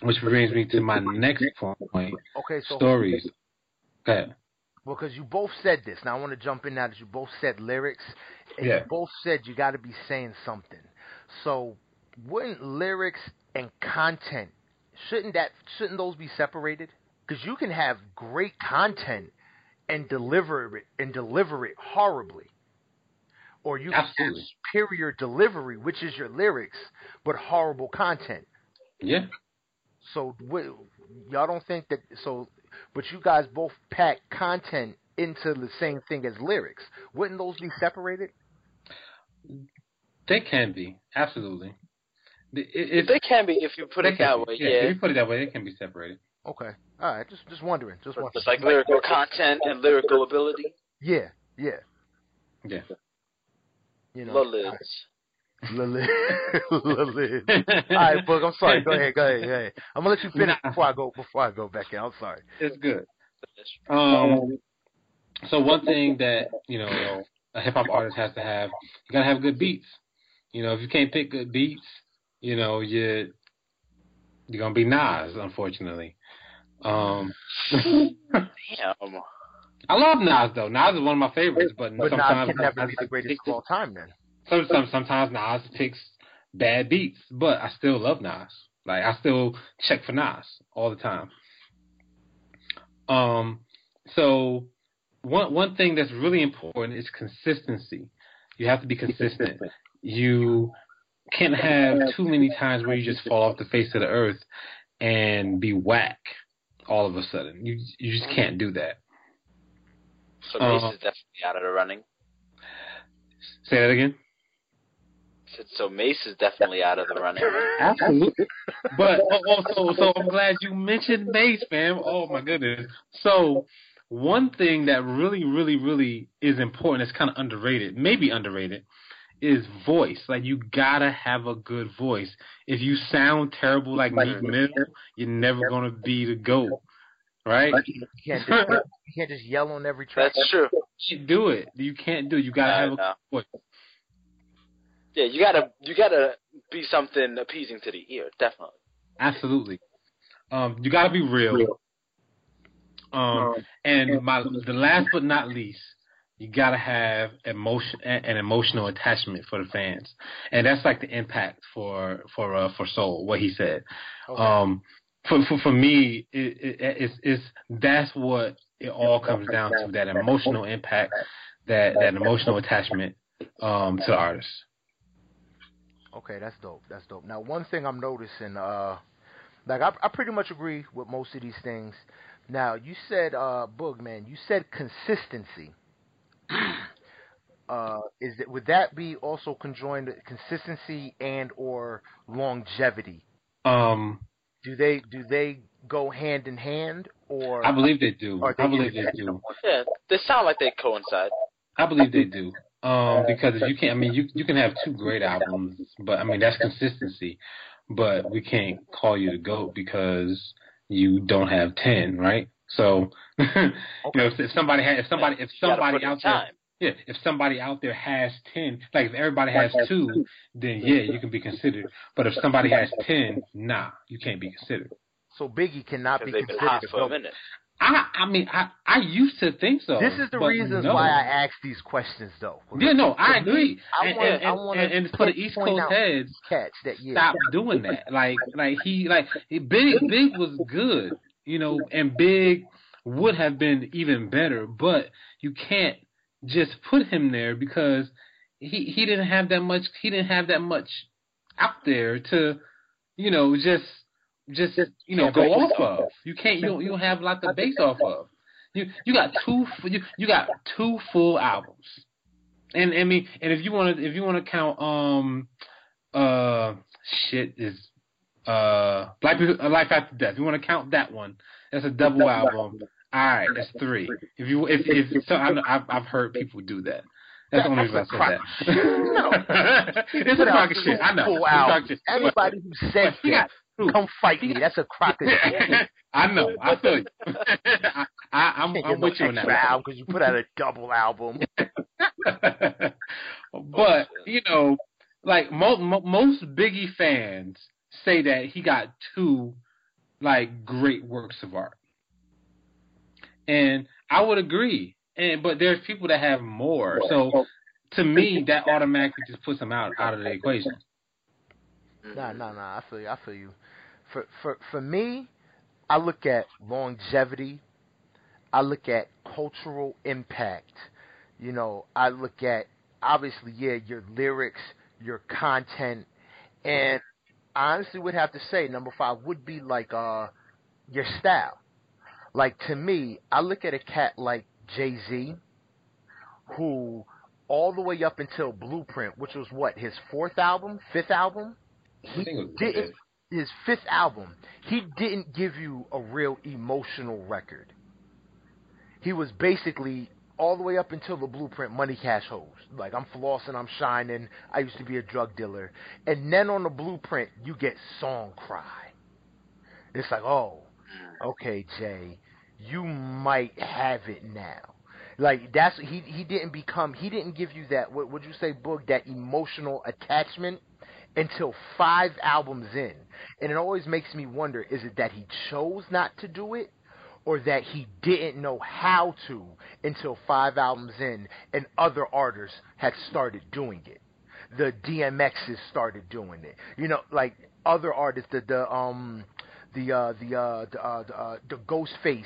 Which brings me to my next point: Okay, so stories. Go ahead. because you both said this. Now I want to jump in now that you both said lyrics, and Yeah. you both said you got to be saying something. So wouldn't lyrics and content shouldn't that shouldn't those be separated? Because you can have great content and deliver it and deliver it horribly, or you can have superior delivery, which is your lyrics, but horrible content. Yeah. So what, y'all don't think that so, but you guys both pack content into the same thing as lyrics. Wouldn't those be separated? They can be absolutely. It, it, They can be if you put it that be. way. Yeah, Yeah. if you put it that way, they can be separated. Okay, all right. Just just wondering. Just wondering. It's like lyrical content and lyrical ability. yeah, yeah. Yeah. You know, Lilids. Lilith. Lilith. All right, Boog. I'm sorry. Go ahead. Go ahead. Go ahead. I'm gonna let you finish Nah. before I go. Before I go back in. I'm sorry. It's good. Um, so one thing that you know a hip hop artist has to have, you gotta have good beats. You know, if you can't pick good beats, you know you you're gonna be Nas, unfortunately. Um, Damn. I love Nas though. Nas is one of my favorites, but, But Nas sometimes can never Nas- be the greatest of all time. Then. Sometimes, sometimes Nas picks bad beats, but I still love Nas. Like I still check for Nas all the time. Um, so one one thing that's really important is consistency. You have to be consistent. You can't have too many times where you just fall off the face of the earth and be whack all of a sudden. You you just can't do that. So Mase Uh, is definitely out of the running. Say that again. Said, So Mase is definitely out of the running. Absolutely. But oh, oh, also, so I'm glad you mentioned Mase, fam. Oh my goodness. So one thing that really, really, really is important, it's kind of underrated, maybe underrated, is voice. Like you gotta have a good voice. If you sound terrible like Meek Mill, you're never gonna be the goat, right? You can't just you can't just yell on every track. That's true. You can't do it. You can't do. it. You gotta I have a know. voice. Yeah, you gotta you gotta be something appeasing to the ear, definitely. Absolutely. Um, you gotta be real. Um, and my the last but not least, you gotta have emotion an emotional attachment for the fans, and that's like the impact for for uh, for Soul. What he said. Okay. Um, for for for me, it, it, it's it's that's what it all comes down to that emotional impact, that that emotional attachment um to the artist. Okay, that's dope. That's dope. Now, one thing I'm noticing, uh, like I, I pretty much agree with most of these things. Now, you said, uh, Boog, man, you said consistency. uh, is that would that be also conjoined with consistency and or longevity? Um, Do they do they go hand in hand or I believe they do. They I believe they do. Yeah, they sound like they coincide. I believe they do. Um, because you can't, I mean, you you can have two great albums, but I mean that's consistency. But we can't call you the goat because you don't have ten, right? So, you know, if, if somebody had, if somebody, if somebody out there, time. yeah, if somebody out there has ten, like if everybody has two, then yeah, you can be considered. But if somebody has ten, nah, you can't be considered. so Biggie cannot be Because they've been considered for a goat? minute. I, I mean, I, I used to think so. This is the but reasons no. why I ask these questions, though. Yeah, no, I agree. I and, wanna- and, I wanna and, and for the East Coast heads, catch that yeah. stop doing that. Like, like he, like Big, Big was good, you know, and Big would have been even better, but you can't just put him there because he he didn't have that much. He didn't have that much out there to, you know, just just you know go off of. You can't. You don't. You don't have a lot to base off of. You you got two you you got two full albums. And I mean, and if you want to, if you want to count, um, uh, shit is, uh, Life, Life After Death. If you want to count that one, that's a double album. All right, that's three. If you, if, if so, I know, I've, I've heard people do that. That's the only reason I said that. it's a crock of shit. I know. Full It's a crock of album. shit. Anybody who says that. Come fight me. That's a crock of shit. I know. I feel you. I, I, I'm, I'm with you on that. album because you put out a double album. Oh, but you know, like mo- mo- most Biggie fans say that he got two like great works of art. And I would agree. And but there's people that have more. So oh. to me, that automatically just puts them out out of the equation. Nah, nah, nah. I feel you. I feel you. For for for me, I look at longevity. I look at cultural impact. You know, I look at obviously, yeah, your lyrics, your content, and I honestly would have to say number five would be like uh your style. Like to me, I look at a cat like Jay Z, who all the way up until Blueprint, which was what his fourth album, fifth album, he didn't his fifth album. He didn't give you a real emotional record. He was basically all the way up until the Blueprint Money Cash Hoes. Like I'm flossing, I'm shining. I used to be a drug dealer, and then on the Blueprint you get Song Cry. It's like, oh, okay, Jay, you might have it now. Like that's he he didn't become he didn't give you that what would you say Boog that emotional attachment until five albums in. And it always makes me wonder is it that he chose not to do it or that he didn't know how to until five albums in and other artists had started doing it. The DMXs started doing it. You know, like other artists the the um the uh the uh the uh the, uh, the Ghostface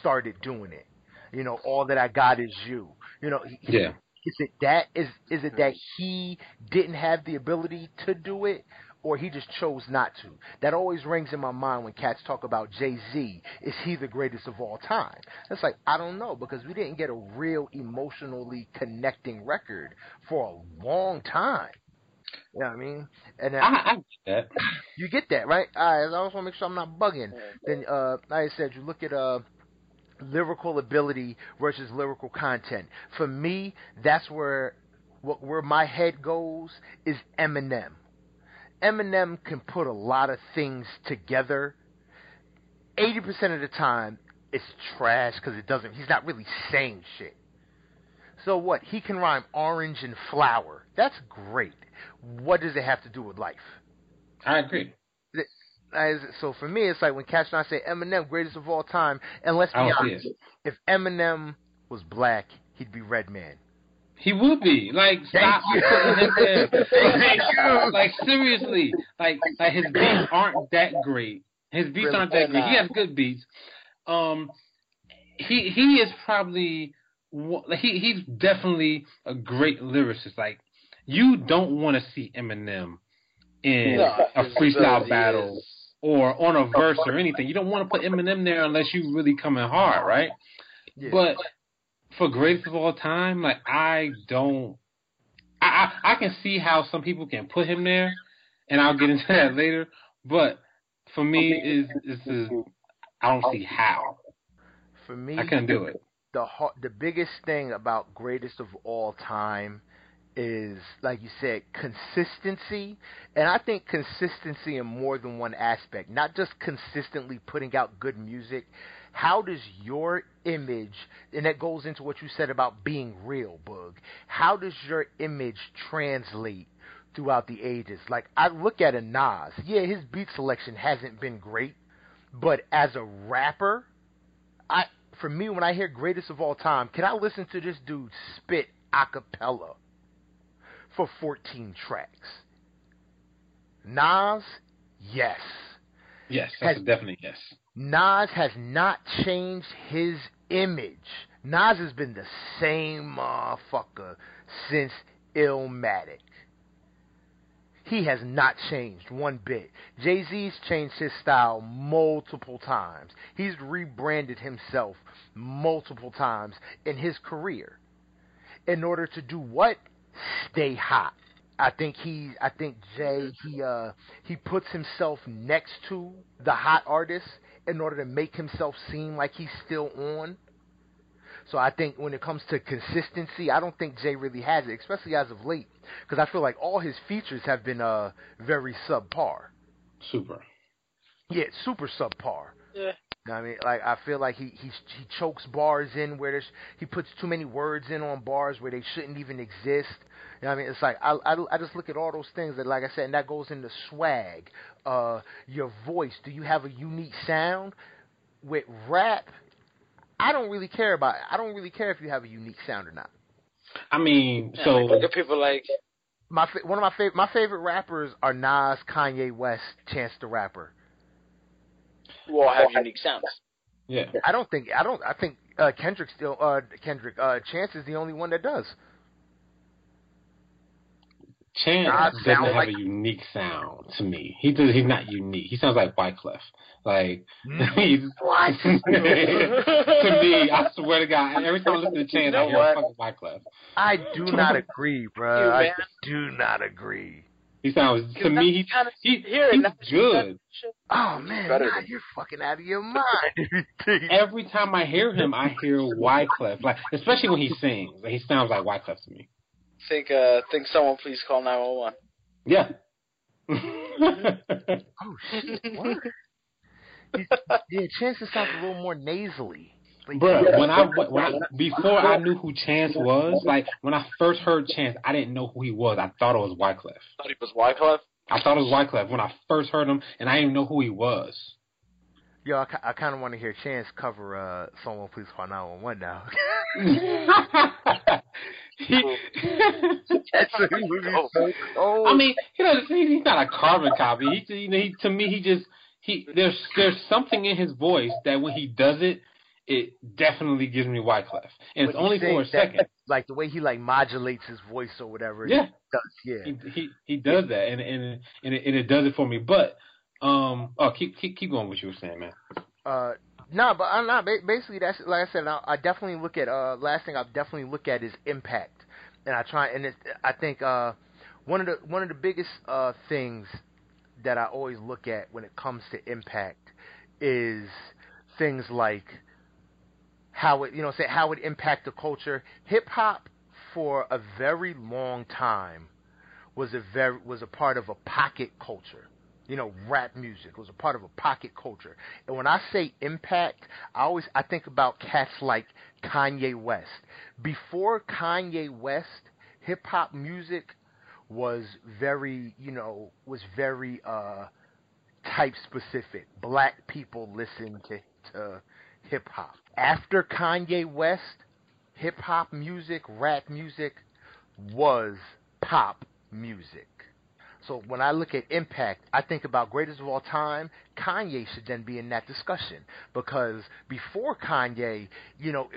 started doing it. You know, all that I got is you. You know, he, Yeah. Is it that is is it that he didn't have the ability to do it or he just chose not to? That always rings in my mind when cats talk about jay-z. Is he the greatest of all time? It's like i don't know because we didn't get a real emotionally connecting record for a long time. You know what i mean? And then, I, I get that. you get that right? All right i just want to make sure i'm not bugging. Then uh like i said you look at uh lyrical ability versus lyrical content. For me, that's where what where my head goes is Eminem. Eminem can put a lot of things together. 80% of the time it's trash cuz it doesn't he's not really saying shit. So what? He can rhyme orange and flower. That's great. What does it have to do with life? I agree. As, so for me, it's like when Catch and I say Eminem, greatest of all time, and let's be I don't see honest, if Eminem was black, he'd be Redman. He would be like Thank stop you. putting him there. Thank you. Like seriously, like like his beats aren't that great. His beats Really, aren't that they're great. He has good beats. Um, he he is probably like, he he's definitely a great lyricist. Like you don't want to see Eminem in No, a freestyle ability battle is- or on a oh, verse or anything. You don't want to put Eminem there unless you really coming hard, right? Yeah. But for greatest of all time, like I don't, I, I I can see how some people can put him there, and I'll get into that later. But for me, is is I don't see how for me, I can't do it. the the biggest thing about greatest of all time is like you said consistency. And i think consistency in more than one aspect not just consistently putting out good music. How does your image and that goes into what you said about being real Boog. How does your image translate throughout the ages? Like i look at a nas. Yeah his beat selection hasn't been great but as a rapper I for me when I hear greatest of all time, can I listen to this dude spit a cappella for 14 tracks? Nas, yes. Yes, that's a Has- definite yes. Nas has not changed his image. Nas has been the same motherfucker since Illmatic. He has not changed one bit. Jay Z's changed his style multiple times. He's rebranded himself multiple times in his career. In order to do what? Stay hot. I think he I think Jay he uh he puts himself next to the hot artists in order to make himself seem like he's still on. So I think when it comes to consistency, I don't think Jay really has it, especially as of late, because I feel like all his features have been uh very subpar. Super. Yeah, super subpar. Yeah. You know what I mean, like I feel like he he he chokes bars in where there's he puts too many words in on bars where they shouldn't even exist. You know what I mean? It's like I, I I just look at all those things that, like I said, and that goes into swag, uh, your voice. Do you have a unique sound? With rap, I don't really care about. I don't really care if you have a unique sound or not. I mean, Yeah, so like, look at people like My fa- one of my favorite my favorite rappers are Nas, Kanye West, Chance the Rapper. Who all have unique sounds. yeah. I don't think I don't I think uh, Kendrick still uh, Kendrick uh, Chance is the only one that does. Chance Nah, doesn't sound have like- a unique sound to me. He does. He's not unique. He sounds like Wyclef. Like he's, What? to me, I swear to God, every time I listen to Chance, You know I hear what? fucking Wyclef. I do not agree, bro. You, I do not agree. He sounds to me. He, Kinda he hear he's now. good. Oh man, better nah, than- you're fucking out of your mind. Every time I hear him, I hear Wyclef. Like especially when he sings, like, he sounds like Wyclef to me. Think uh think someone please call nine one one. Yeah. oh shit, what? Yeah, Chance just sounds a little more nasally. But Bruh, when I when I before I knew who Chance was, like when I first heard Chance, I didn't know who he was. I thought it was Wyclef. Thought he was Wyclef. I thought it was Wyclef when I first heard him, and I didn't even know who he was. Yo, I, I kind of want to hear Chance cover uh, "Someone Please Call 911" now. he, That's what he would be Oh. so. I mean, you know, he- he's not a carbon copy. He, you know, he, to me, he just he there's there's something in his voice that when he does it, it definitely gives me Wyclef, and it's When only for a that- second. like the way he like modulates his voice or whatever. Yeah. he does. Yeah. he he he does that, and and and it, and it does it for me. But um, oh, keep keep keep going. What you were saying, man. Uh, no, but I'm not. Basically, that's like I said. I, I definitely look at. Uh, last thing I definitely look at is impact, and I try. And it's, I think uh, one of the one of the biggest uh things that I always look at when it comes to impact is things like how it you know say how it impact the culture. Hip hop for a very long time was a very was a part of a pocket culture. You know, rap music was a part of a pocket culture. And when I say impact, I always I think about cats like Kanye West. Before Kanye West, hip hop music was very, you know, was very uh type specific. Black people listen to to hip hop. After Kanye West, hip hop music, rap music was pop music. So when I look at impact, I think about greatest of all time. Kanye should then be in that discussion because before Kanye, you know,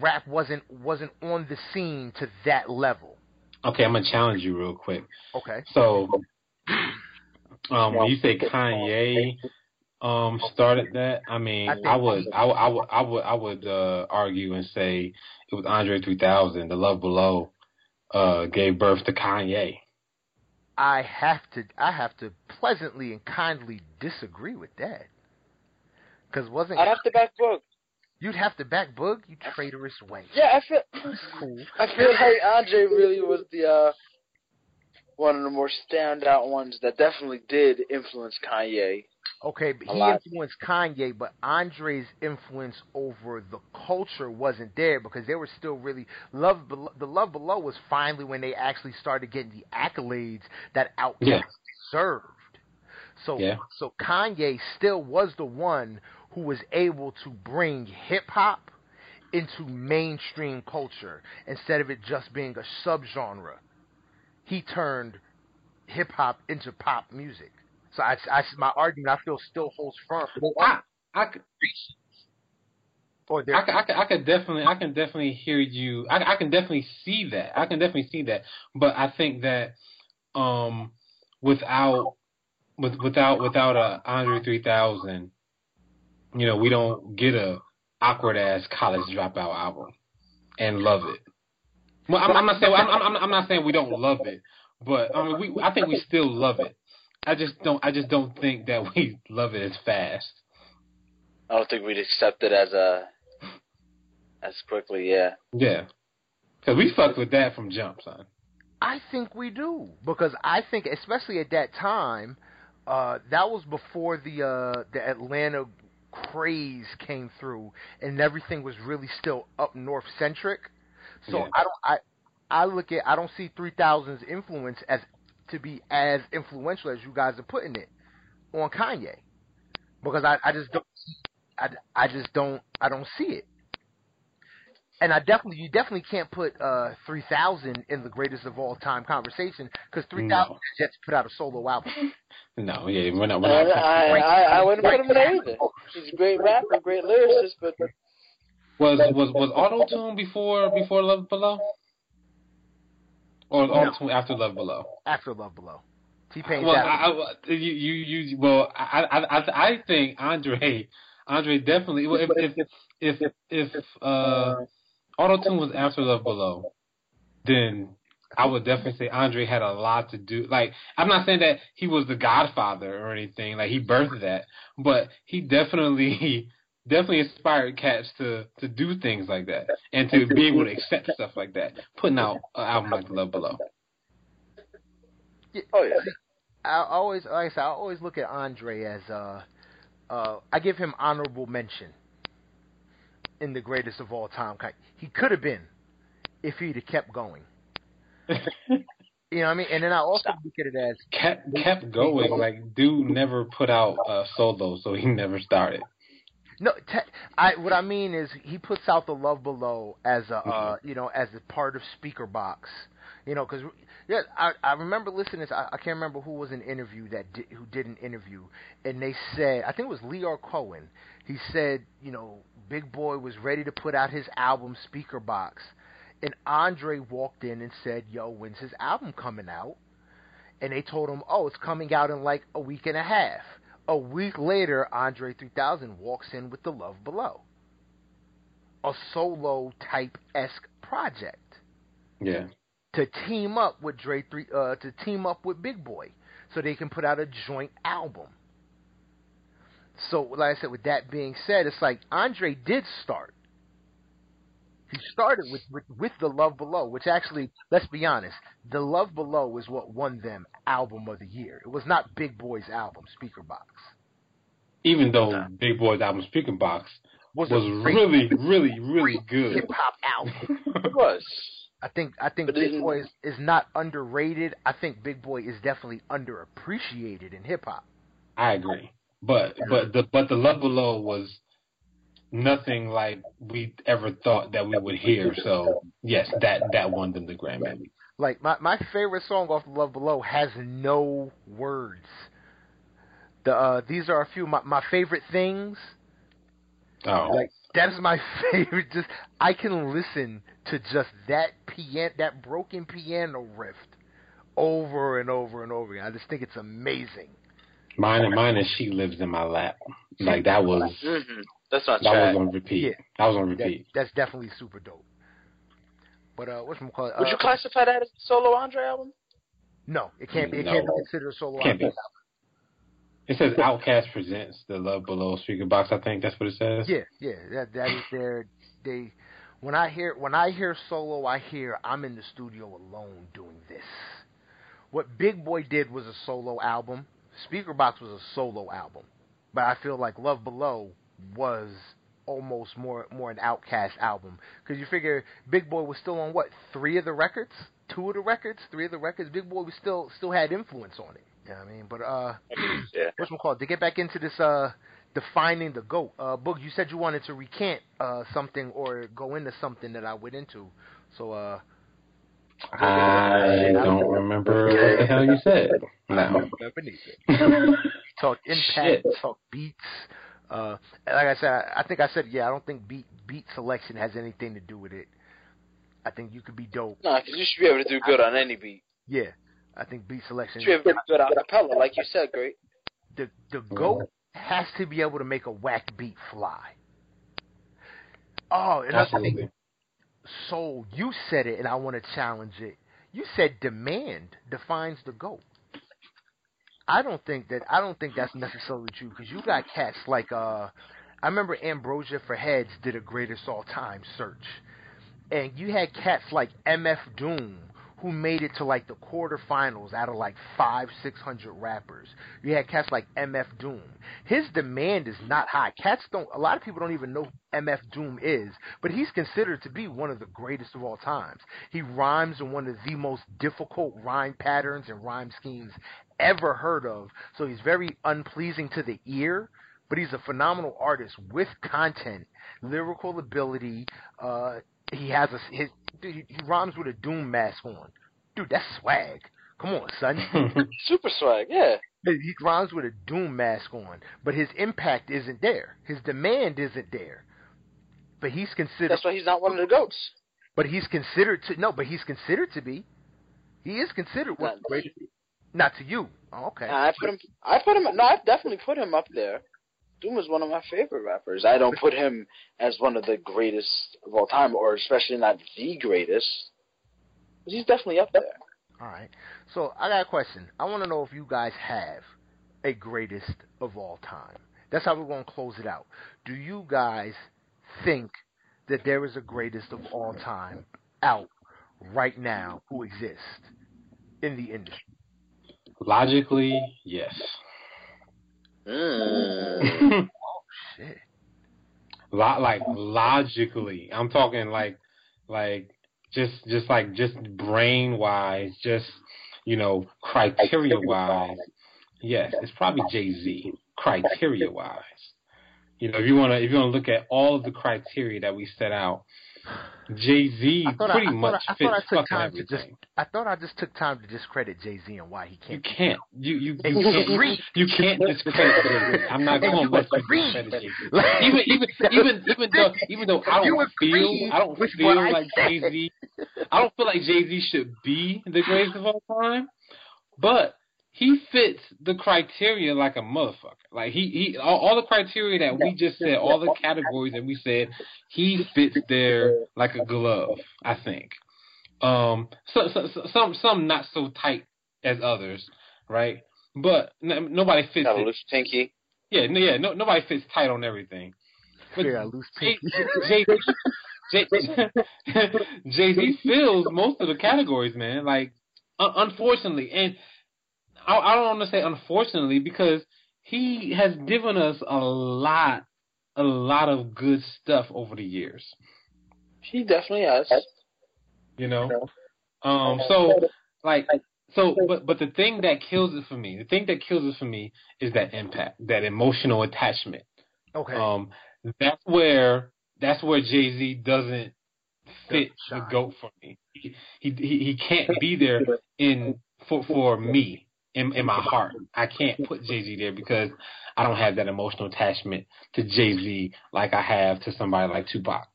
rap wasn't wasn't on the scene to that level. Okay, I'm gonna challenge you real quick. Okay. So, um, when you say Kanye um started that, I mean, I I, would, I would, I would, I would, I would uh, argue and say it was Andre 3000. The Love Below uh, gave birth to Kanye. I have to I have to pleasantly and kindly disagree with that. Cause wasn't I'd have to back Boog. you'd have to back Boog, you traitorous wench. Yeah, I feel That's cool. I feel like Andre really was the uh one of the more standout ones that definitely did influence Kanye. Okay, but he influenced Kanye, but Andre's influence over the culture wasn't there because they were still really love. Belo- The Love Below was finally when they actually started getting the accolades that Outkast Yeah. deserved. So, Yeah. so Kanye still was the one who was able to bring hip hop into mainstream culture instead of it just being a subgenre. He turned hip hop into pop music. So I, I, my argument I feel still holds firm. I, I, could- Or I, I, I could definitely, I can definitely hear you. I, I can definitely see that. I can definitely see that. But I think that um, without, with, without, without a Andre 3000, you know, we don't get a awkward ass college dropout album and love it. Well, I'm, I'm not saying I'm, I'm, I'm not saying we don't love it, but I mean, we, I think we still love it. I just don't, I just don't think that we love it as fast. I don't think we'd accept it as a as quickly, yeah. Yeah. Cause we fucked with that from jump, son. I think we do because I think, especially at that time, uh, that was before the uh, the Atlanta craze came through and everything was really still up north centric. So Yeah. I don't I I look at I don't see 3000's influence as to be as influential as you guys are putting it on Kanye because I I just don't I, I just don't I don't see it. And I definitely you definitely can't put uh 3000 in the greatest of all time conversation cuz 3000 No. has yet to put out a solo album. No, yeah, we're not. I, We're not I, I, I wouldn't put him in there either. He's a great rapper, great lyricist, but Was was was Auto Tune before before Love Below? Or was No. After Love Below? After Love Below. T Pain's Well. I, I, you you you well, I I I think Andre Andre definitely. Well, if if if if uh, Auto Tune was after Love Below, then I would definitely say Andre had a lot to do. Like, I'm not saying that he was the Godfather or anything. Like he birthed that, but he definitely definitely inspired cats to to do things like that and to be able to accept stuff like that. Putting out an album like Love Below. oh yeah, I always, like I said, I always look at Andre as uh, uh, I give him honorable mention in the greatest of all time. He could have been if he'd have kept going. You know what I mean? And then I also look at it as kept kept going. Like dude never put out a solo, so he never started. No. Te- I what I mean is he puts out the Love Below as a uh, you know as a part of Speakerboxxx. You know, because yeah, I I remember listening. To, I, I can't remember who was in interview that did, who did an interview, and they said I think it was Lyor Cohen. He said you know Big Boi was ready to put out his album Speakerboxxx, and Andre walked in and said, "Yo, when's his album coming out?" And they told him, "Oh, it's coming out in like a week and a half." A week later, Andre 3000 walks in with The Love Below, a solo type esque project Yeah. to team up with Dre three uh, to team up with Big Boi so they can put out a joint album. So, like I said, with that being said, it's like Andre did start. He started with, with with the Love Below, which actually, let's be honest, the Love Below is what won them Album of the Year. It was not Big Boi's album, Speakerboxxx. Even though Big Boi's album Speakerboxxx Was, was really, really, really good. hip hop album. it was. I think I think But Big isn't- Boy is, is not underrated. I think Big Boi is definitely underappreciated in hip hop. I agree. But but the but the Love Below was nothing like we ever thought that we would hear. So yes, that that won them the Grammy. Like my my favorite song off Love Below has no words. The uh, these are a few of my my favorite things. Oh, Like that is my favorite. Just I can listen to just that piano, that broken piano riff, over and over and over again. I just think it's amazing. mine and mine is she lives in my lap. Like that was hmm That's not that trash. was on repeat. Yeah. That was on That, repeat. that's definitely super dope. But uh, what's call it? Would uh, you classify that as a solo Andre album? No, it can't. Be. It No. can't be considered a solo Can't be. album. It says Outkast presents the Love Below Speakerboxxx. I think that's what it says. Yeah, yeah, that that is their they. When I hear when I hear solo, I hear I'm in the studio alone doing this. What Big Boi did was a solo album. Speakerboxxx was a solo album, but I feel like Love Below was almost more more an Outkast album because you figure Big Boi was still on what three of the records, two of the records, three of the records. Big Boi was still still had influence on it. You know what I mean? But uh, Yeah. what's it called? To get back into this uh defining the goat. Uh Boog, you said you wanted to recant uh something or go into something that I went into. So uh I don't remember what the hell you said. No. talk impact, Shit. talk beats. Uh like I said, I, I think I said yeah, I don't think beat beat selection has anything to do with it. I think you could be dope. No, because you should be able to do good on any beat. Yeah. I think beat selection You should be able to do good a cappella, like you said, great. the the goat has to be able to make a whack beat fly. Oh, and I think Absolutely. Soul, you said it, and I want to challenge it. You said demand defines the goat. I don't think that. I don't think that's necessarily true because you got cats like uh, I remember Ambrosia for Heads did a greatest all time search, and you had cats like MF Doom who made it to like the quarterfinals out of like five, six hundred rappers. You had cats like MF Doom. His demand is not high. Cats don't. A lot of people don't even know MF Doom is, but he's considered to be one of the greatest of all times. He rhymes in one of the most difficult rhyme patterns and rhyme schemes ever heard of. So he's very unpleasing to the ear, but he's a phenomenal artist with content, lyrical ability. Uh, he has a his dude, he, he rhymes with a doom mask on. Dude, that's swag. Come on, son. Super swag, yeah. he rhymes with a doom mask on, but his impact isn't there. His demand isn't there. But he's considered. That's why he's not one of the goats. But he's considered to no. But he's considered to be. He is considered one. Not, Not to you. Oh, okay. I put him. I put him. No, I definitely put him up there. Doom is one of my favorite rappers. I don't put him as one of the greatest of all time, or especially not the greatest. But he's definitely up there. All right. So I got a question. I want to know if you guys have a greatest of all time. That's how we're going to close it out. Do you guys think that there is a greatest of all time out right now who exists in the industry? Logically, yes. Mm. Shit. Lot like logically. I'm talking like like just just like just brain wise, just you know, criteria wise. Yes, it's probably Jay Z. Criteria wise. You know, if you wanna if you wanna look at all of the criteria that we set out, Jay Z I thought I- pretty I much I- I fits thought I took fucking time to just- I thought I just took time to discredit Jay Z and why he can't. You can't. You you Hey, you you can't. You can't discredit Jay Z. I'm not going to let you discredit Jay Z. Even even even even though even though I don't feel I don't feel like said. Jay Z. I don't feel like Jay Z should be the greatest of all time, but he fits the criteria like a motherfucker. Like he he all, all the criteria that we just said, all the categories that we said, he fits there like a glove. I think. Um, so, so, so some some not so tight as others, right? But n- nobody fits Got a it. loose pinky. Yeah, no, yeah, no, nobody fits tight on everything. But Fear I lose Jay pinky. Jay Z fills most of the categories, man. Like, un- unfortunately, and I, I don't want to say unfortunately because he has given us a lot, a lot of good stuff over the years. He definitely has. You know, um, so like, so, but but the thing that kills it for me, the thing that kills it for me is that impact, that emotional attachment. Okay. Um, that's where that's where Jay Z doesn't fit the goat for me. He, he he he can't be there in for for me in in my heart. I can't put Jay Z there because I don't have that emotional attachment to Jay Z like I have to somebody like Tupac,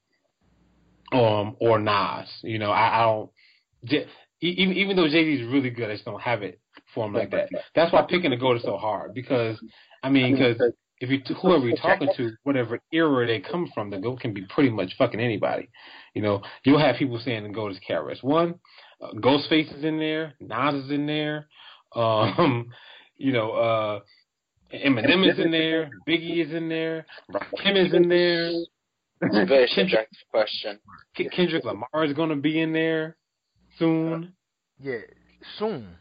um, or Nas. You know, I, I don't. J- even even though Jay Z is really good, I just don't have it for him like that. That's why picking a goat is so hard because I mean because if you whoever you're talking to, whatever era they come from, the goat can be pretty much fucking anybody. You know, you'll have people saying the goat is KRS One, uh, Ghostface is in there, Nas is in there, um, you know, uh, Eminem is in there, Biggie is in there, Kim is in there, It's a very Kendrick, question. Kendrick Lamar is gonna be in there soon. yeah. Soon.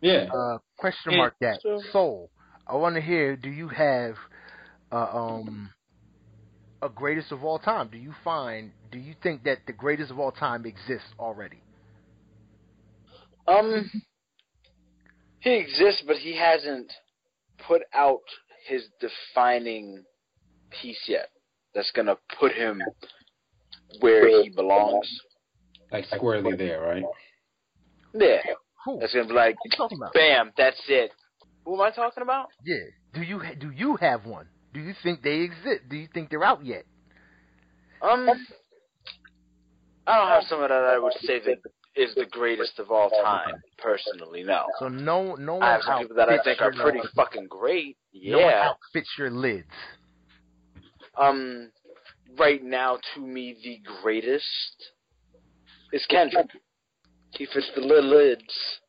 Yeah, Uh, question Yeah, mark that. so- Soul. I want to hear. Do you have uh, um a greatest of all time? Do you find? Do you think that the greatest of all time exists already? Um, he exists, but he hasn't put out his defining piece yet. That's gonna put him where he belongs. like squarely there, right? Yeah, Who? that's gonna be like, What you talking about? bam, that's it. Who am I talking about? Yeah. Do you ha- do you have one? Do you think they exist? Do you think they're out yet? Um, I don't have someone that I would say that is the greatest of all time. Personally, no. So no no one I have some people that I think are your- pretty fucking great. No one Yeah. outfits your lids. Um, right now, to me, the greatest is Kendrick. He fits the lid lids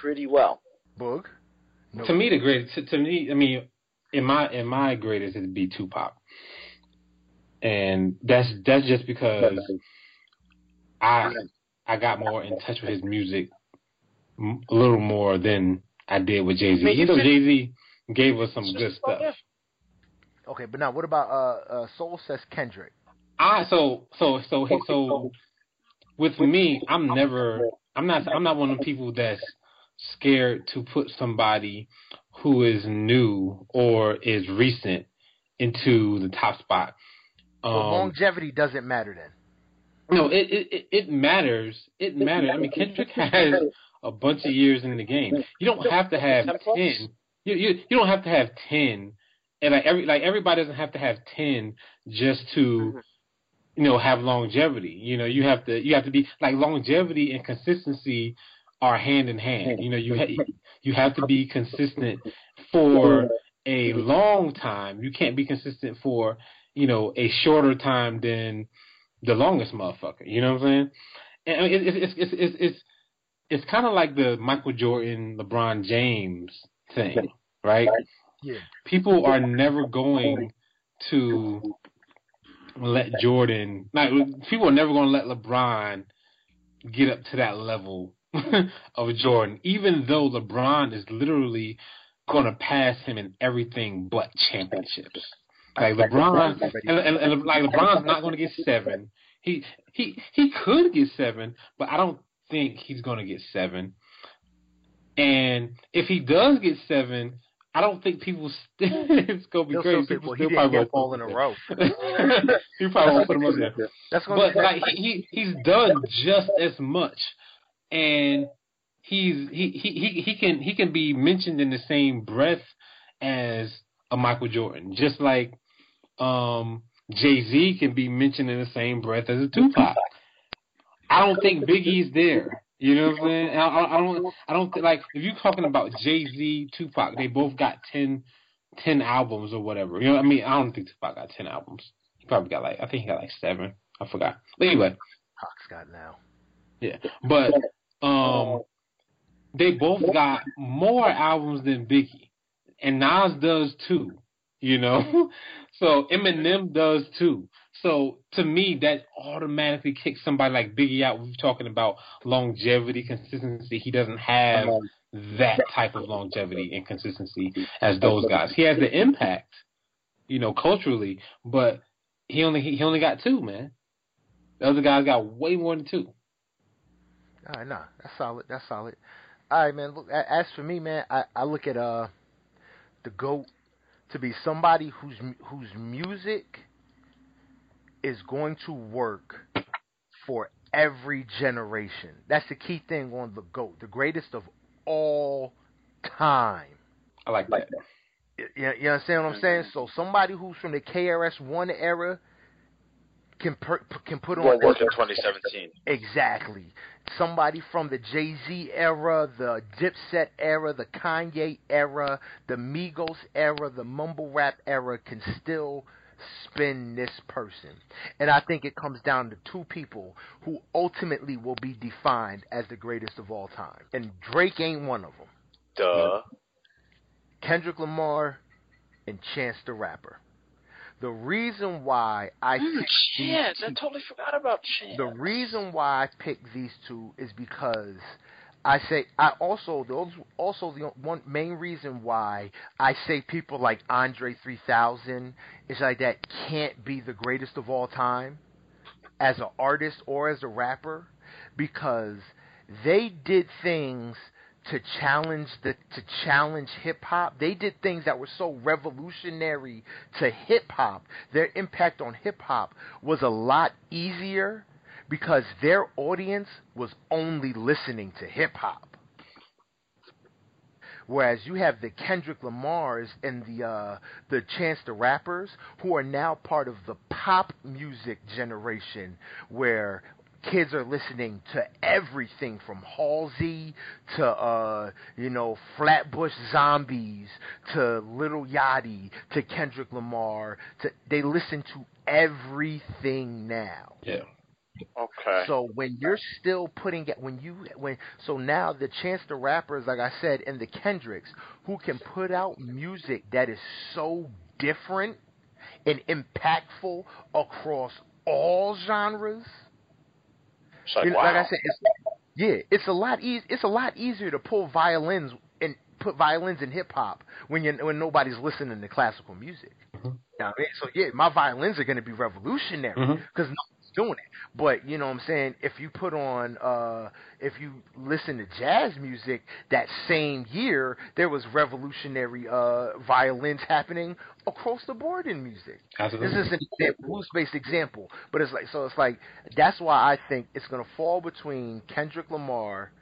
pretty well. Boog. No. To me, the greatest. To, to me, I mean, in my in my greatest, it'd be Tupac, and that's that's just because I I got more in touch with his music m- a little more than I did with Jay Z. You know, Jay Z gave us some good stuff. Okay, but now what about uh, uh Soul says Kendrick? I so so so so with me, I'm never I'm not I'm not one of the people that's scared to put somebody who is new or is recent into the top spot. Um, longevity doesn't matter then. No, it, it it- matters. It matters. I mean, Kendrick has a bunch of years in the game. You don't have to have Ten ten. You you you don't have to have ten, and like every like everybody doesn't have to have ten just to, you know, have longevity. You know, you have to you have to be like longevity and consistency are hand in hand. You know, you ha- you have to be consistent for a long time. You can't be consistent for you know a shorter time than the longest motherfucker. You know what I'm saying? And I mean, it's it's it's it's it's, it's kind of like the Michael Jordan, LeBron James thing, right? Yeah. People are never going to let Jordan. Like people are never going to let LeBron get up to that level of Jordan, even though LeBron is literally going to pass him in everything but championships. Like LeBron, and, and, and like LeBron's not going to get seven. He he he could get seven, but I don't think he's going to get seven. And if he does get seven, I don't think people. St- it's going to be He'll crazy. People well, he still didn't probably won't all in a row. there. he probably won't put him up there. That's gonna But like he, he he's done just as much, and he's he, he he he can he can be mentioned in the same breath as a Michael Jordan, just like um Jay Z can be mentioned in the same breath as a Tupac. I don't think Biggie's there. You know what I'm saying? I, I, don't. I don't think, like if you're talking about Jay Z, Tupac. They both got 10, 10 albums or whatever. You know, what I mean, I don't think Tupac got ten albums. He probably got like I think he got like seven. I forgot. But anyway, Pac's got now. yeah. But um, they both got more albums than Biggie, and Nas does too. You know, so Eminem does too. So to me, that automatically kicks somebody like Biggie out. We're talking about longevity, consistency. He doesn't have that type of longevity and consistency as those guys. He has the impact, you know, culturally, but he only he only got two, man. The other guys got way more than two. All right, nah, that's solid. That's solid. All right, man. Look, as for me, man, I, I look at uh the goat to be somebody whose whose music is going to work for every generation. That's the key thing on the goat, the greatest of all time. I like that. You, you understand what I'm saying? Mm-hmm. So somebody who's from the KRS One era can per, can put on Won't work in 2017. Exactly. Somebody from the Jay Z era, the Dipset era, the Kanye era, the Migos era, the mumble rap era can still spin this person. And I think it comes down to two people who ultimately will be defined as the greatest of all time. And Drake ain't one of them. Duh. Kendrick Lamar and Chance the Rapper. The reason why I Mm, picked these Chance, I totally forgot about Chance. the reason why I picked these two is because I say I also those also the one main reason why I say people like Andre 3000 is like that can't be the greatest of all time as an artist or as a rapper because they did things to challenge the to challenge hip hop. They did things that were so revolutionary to hip hop. Their impact on hip hop was a lot easier because their audience was only listening to hip hop. Whereas you have the Kendrick Lamars and the uh, the Chance the Rappers who are now part of the pop music generation where kids are listening to everything from Halsey to uh you know Flatbush Zombies to Little Yachty to Kendrick Lamar to they listen to everything now. Yeah. Okay. So when you're still putting it, when you when so now the Chance the Rappers, like I said, and the Kendricks, who can put out music that is so different and impactful across all genres. It's like, You know, wow. like I said, it's, yeah, it's a lot eas It's a lot easier to pull violins and put violins in hip hop when you when nobody's listening to classical music. Mhm. You know I mean? So yeah, my violins are going to be revolutionary because nobody's doing it. But you know what I'm saying? If you put on, uh if you listen to jazz music, that same year there was revolutionary uh violins happening across the board in music. Absolutely. This is an example, blues based example, but it's like so. It's like that's why I think it's gonna fall between Kendrick Lamar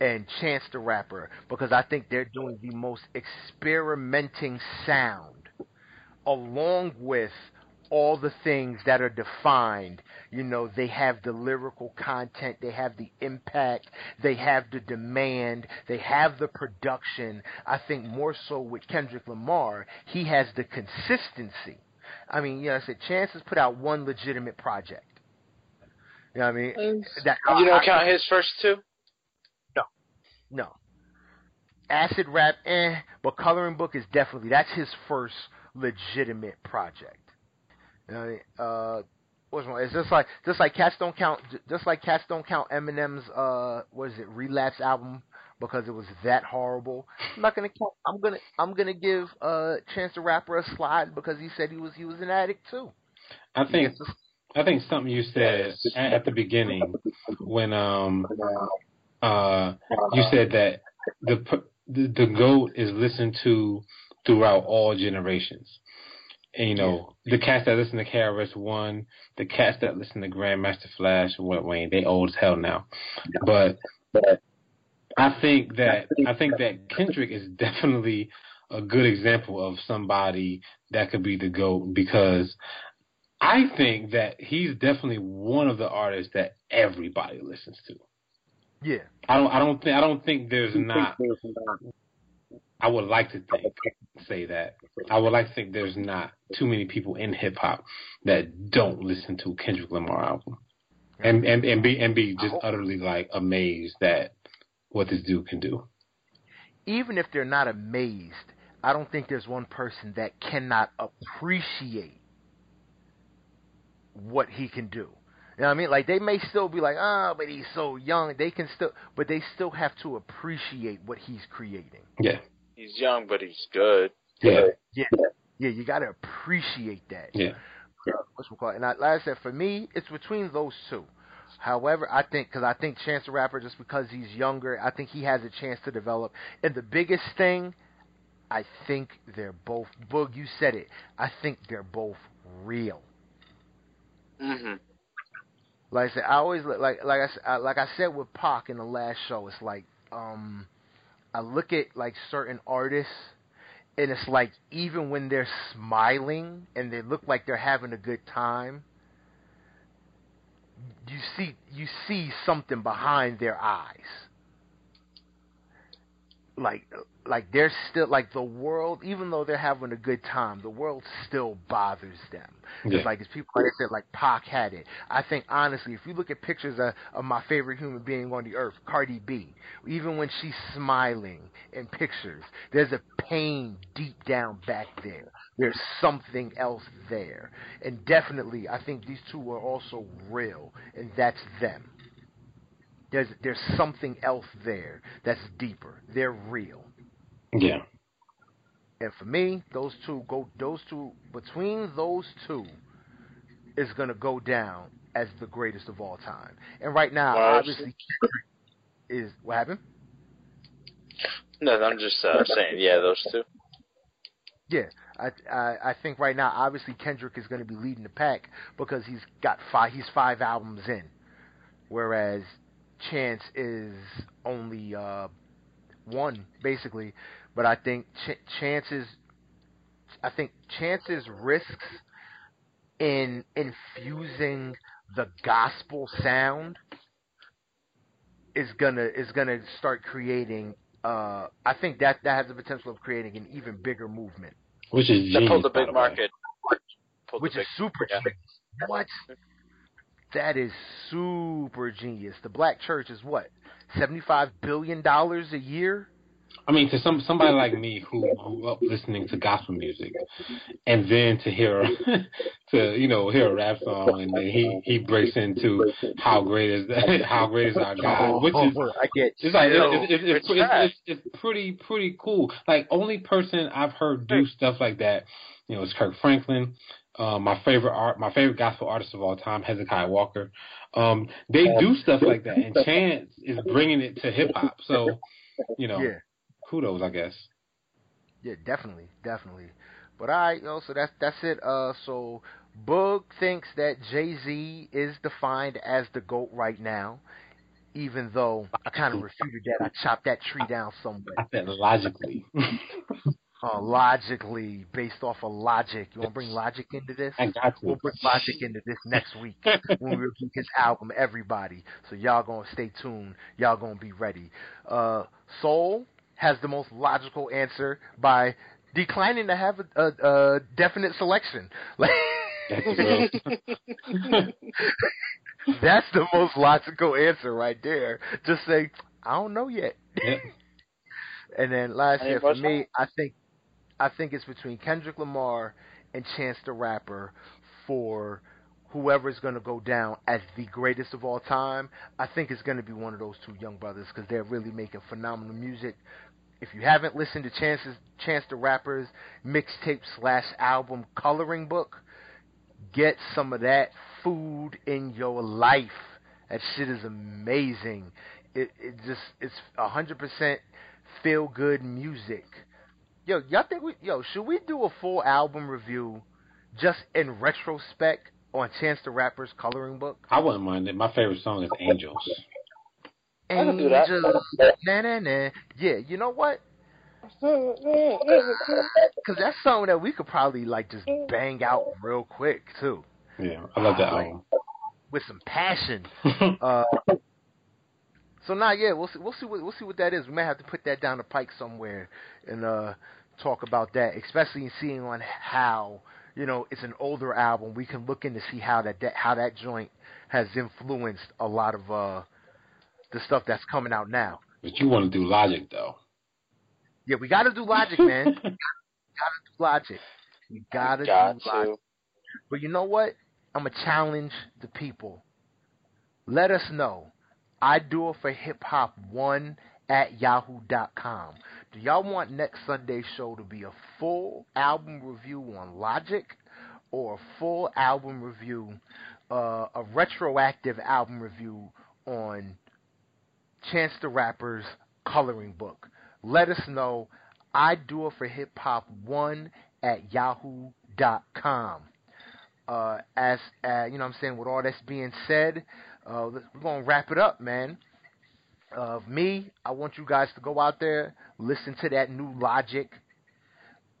and Chance the Rapper because I think they're doing the most experimenting sound, along with all the things that are defined. You know, they have the lyrical content, they have the impact, they have the demand, they have the production. I think more so with Kendrick Lamar, he has the consistency. I mean, you know, I said Chance has put out one legitimate project. You know what I mean? That you don't I- count his first two? no. No acid rap, eh, but coloring book is definitely that's his first legitimate project. You know, what I mean? Uh, what's wrong? It's just like just like cats don't count, just like cats don't count Eminem's uh, what is it, relapse album because it was that horrible. I'm not gonna count. I'm gonna I'm gonna give uh Chance the Rapper a slide because he said he was he was an addict too. I think I think something you said at, at the beginning when um uh you said that the p- the, the goat is listened to throughout all generations. And you know, the cats that listen to KRS One, the cats that listen to Grandmaster Flash, what Wayne, they old as hell now. But I think that I think that Kendrick is definitely a good example of somebody that could be the GOAT because I think that he's definitely one of the artists that everybody listens to. yeah, I don't I don't think I don't think there's not I would like to think say that. I would like to think there's not too many people in hip hop that don't listen to Kendrick Lamar album. And and and be and be just utterly like amazed that what this dude can do. even if they're not amazed, I don't think there's one person that cannot appreciate what he can do. You know what I mean? Like they may still be like, ah, but he's so young. They can still, but they still have to appreciate what he's creating. Yeah. He's young, but he's good. Yeah. Yeah, yeah. you got to appreciate that. Yeah. What's we call it? And I, like I said, for me, it's between those two. However, I think because I think Chance the Rapper, just because he's younger, I think he has a chance to develop. And the biggest thing, I think they're both. Boog, you said it. I think they're both real. hmm Like I said, I always like like I s- I like I said with Pac in the last show. It's like um, I look at like certain artists, and it's like even when they're smiling and they look like they're having a good time, you see you see something behind their eyes. Like like they're still like the world, even though they're having a good time, the world still bothers them. Yeah. It's like it's people like I said, like Pac had it. I think honestly, if you look at pictures of, of my favorite human being on the earth, Cardi B, even when she's smiling in pictures, there's a pain deep down back there. There's something else there, and definitely, I think these two are also real, and that's them. There's there's something else there that's deeper. They're real. Yeah. And for me, those two go those two between those two is gonna go down as the greatest of all time. And right now, Wow. obviously, is what happened? No, I'm just uh, saying, yeah, those two. Yeah, I, I I think right now, obviously Kendrick is going to be leading the pack because he's got five. He's five albums in, whereas Chance is only uh, one basically. But I think Ch- Chance's, I think Chance's risks in infusing the gospel sound is gonna is gonna start creating. Uh, I think that that has the potential of creating an even bigger movement. Which is That genius, pulled the by big market. Pulled which the is super yeah. What? That is super genius. The black church is what? Seventy five billion dollars a year? I mean, to some somebody like me who grew up listening to gospel music, and then to hear to you know hear a rap song, and then he he breaks into how great is that, how great is our God, oh, which is Oh, I get it's like it's, it's, it's, it's it's, it's, it's pretty pretty cool. Like only person I've heard do stuff like that, you know, is Kirk Franklin. Uh, my favorite art, my favorite gospel artist of all time, Hezekiah Walker. Um, they do stuff like that, and Chance is bringing it to hip hop. So, you know, Yeah. kudos, I guess. Yeah, definitely, definitely. But all right, yo, so that's that's it. Uh, so Boog thinks that Jay Z is defined as the goat right now, even though I kind of refuted that. I chopped that tree down somewhere. I said logically. Uh, logically, based off of logic. You want to bring logic into this? I got We'll bring logic into this next week when we review his album, Everybody. So y'all gonna stay tuned. Y'all gonna be ready. Uh, Soul has the most logical answer by declining to have a, a, a definite selection. Like That's the most logical answer right there. Just say I don't know yet. Yeah. And then last Any year for votes me, I think I think it's between Kendrick Lamar and Chance the Rapper for whoever is going to go down as the greatest of all time. I think it's going to be one of those two young brothers because they're really making phenomenal music. If you haven't listened to Chance's Chance the Rapper's mixtape slash album coloring book, get some of that food in your life. That shit is amazing. It it just it's hundred percent feel good music. Yo, y'all think we yo should we do a full album review just in retrospect on Chance the Rapper's coloring book? I wouldn't mind it. My favorite song is Angels. I can do that. Angels, na na na. Yeah, you know what? Because that's something that we could probably like just bang out real quick too, Yeah, I love that album. with some passion. Uh, so now, yeah, we'll see. We'll see what we'll see what that is. We may have to put that down the pike somewhere and uh, talk about that, especially in seeing on how you know it's an older album. We can look in to see how that, that how that joint has influenced a lot of uh, the stuff that's coming out now. but you want to do Logic though. Yeah, we got to do Logic, man. gotta do Logic. We gotta Got do Logic. But you know what? I'm gonna challenge the people. Let us know. I do it for hip hop one at yahoo.com. Do y'all want next Sunday's show to be a full album review on Logic or a full album review, uh, a retroactive album review on Chance the Rapper's coloring book? Let us know. I do it for hip hop one at yahoo.com. Uh, as uh, you know, what I'm saying with all that's being said, uh, we're gonna wrap it up, man. Uh, me, I want you guys to go out there, listen to that new Logic,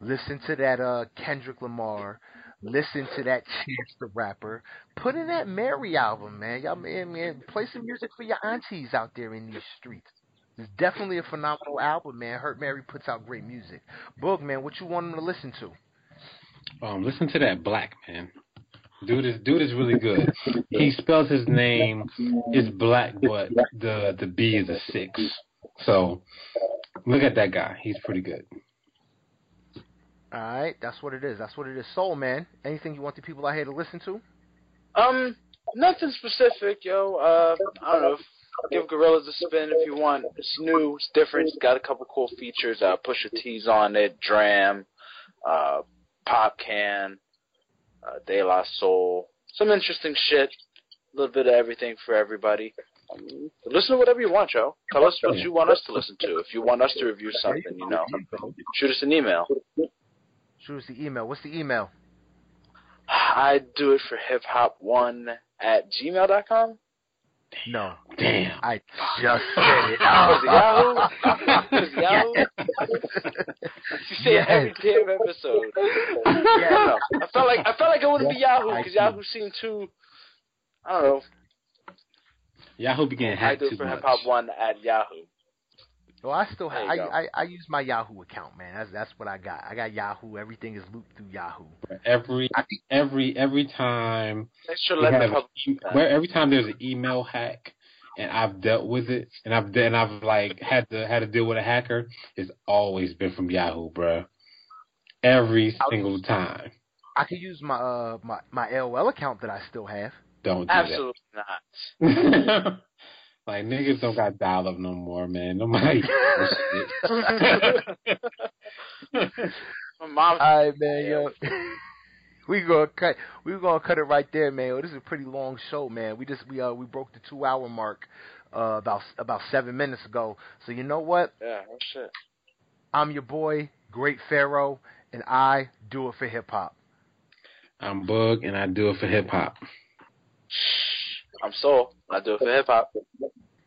listen to that uh, Kendrick Lamar, listen to that Chance the Rapper, put in that Mary album, man. Y'all, man, man, play some music for your aunties out there in these streets. It's definitely a phenomenal album, man. Hurt Mary puts out great music. Boog, man, what you want them to listen to? Um, listen to that 6lack man. Dude is dude is really good. He spells his name is Black, but the the B is a six. So look at that guy. He's pretty good. All right, that's what it is. That's what it is. Soul, man. Anything you want the people out here to listen to? Um, nothing specific, yo. Uh, I don't know. Give Gorillaz a spin if you want. It's new. It's different. It's got a couple cool features. Uh, Pusha T's on it. Dram. Uh, Popcaan. Uh, De La Soul. Some interesting shit. A little bit of everything for everybody. Um, listen to whatever you want, Joe. Tell us what you want us to listen to. If you want us to review something, you know, shoot us an email. Shoot us the email. What's the email? I do it for hip hop one at gmail.com. No, Damn. I just said it. Was it Yahoo? Was it Yahoo? You say it every damn episode. I don't. I felt like I felt like it wouldn't be Yahoo because Yahoo seemed too. I don't know. Yahoo began I hacked do it too for hip hop one at Yahoo. Well, I still have. I. I I use my Yahoo account, man. That's that's what I got. I got Yahoo. Everything is looped through Yahoo. Every every every time Thanks for have the a where every time there's an email hack, and I've dealt with it, and I've and I've like had to had to deal with a hacker. It's always been from Yahoo, bro. Every single time. I could use my uh my my AOL account that I still have. Don't do Absolutely not. that. like niggas don't got dial up no more, man. Nobody. My mom. All right, man, yo. we gonna cut. We gonna cut it right there, man. Yo, this is a pretty long show, man. We just we uh we broke the two hour mark uh about about seven minutes ago. So you know what? yeah, oh shit. I'm your boy, Great Pharaoh, and I do it for hip hop. I'm Boog, and I do it for hip hop. I'm Soul. I do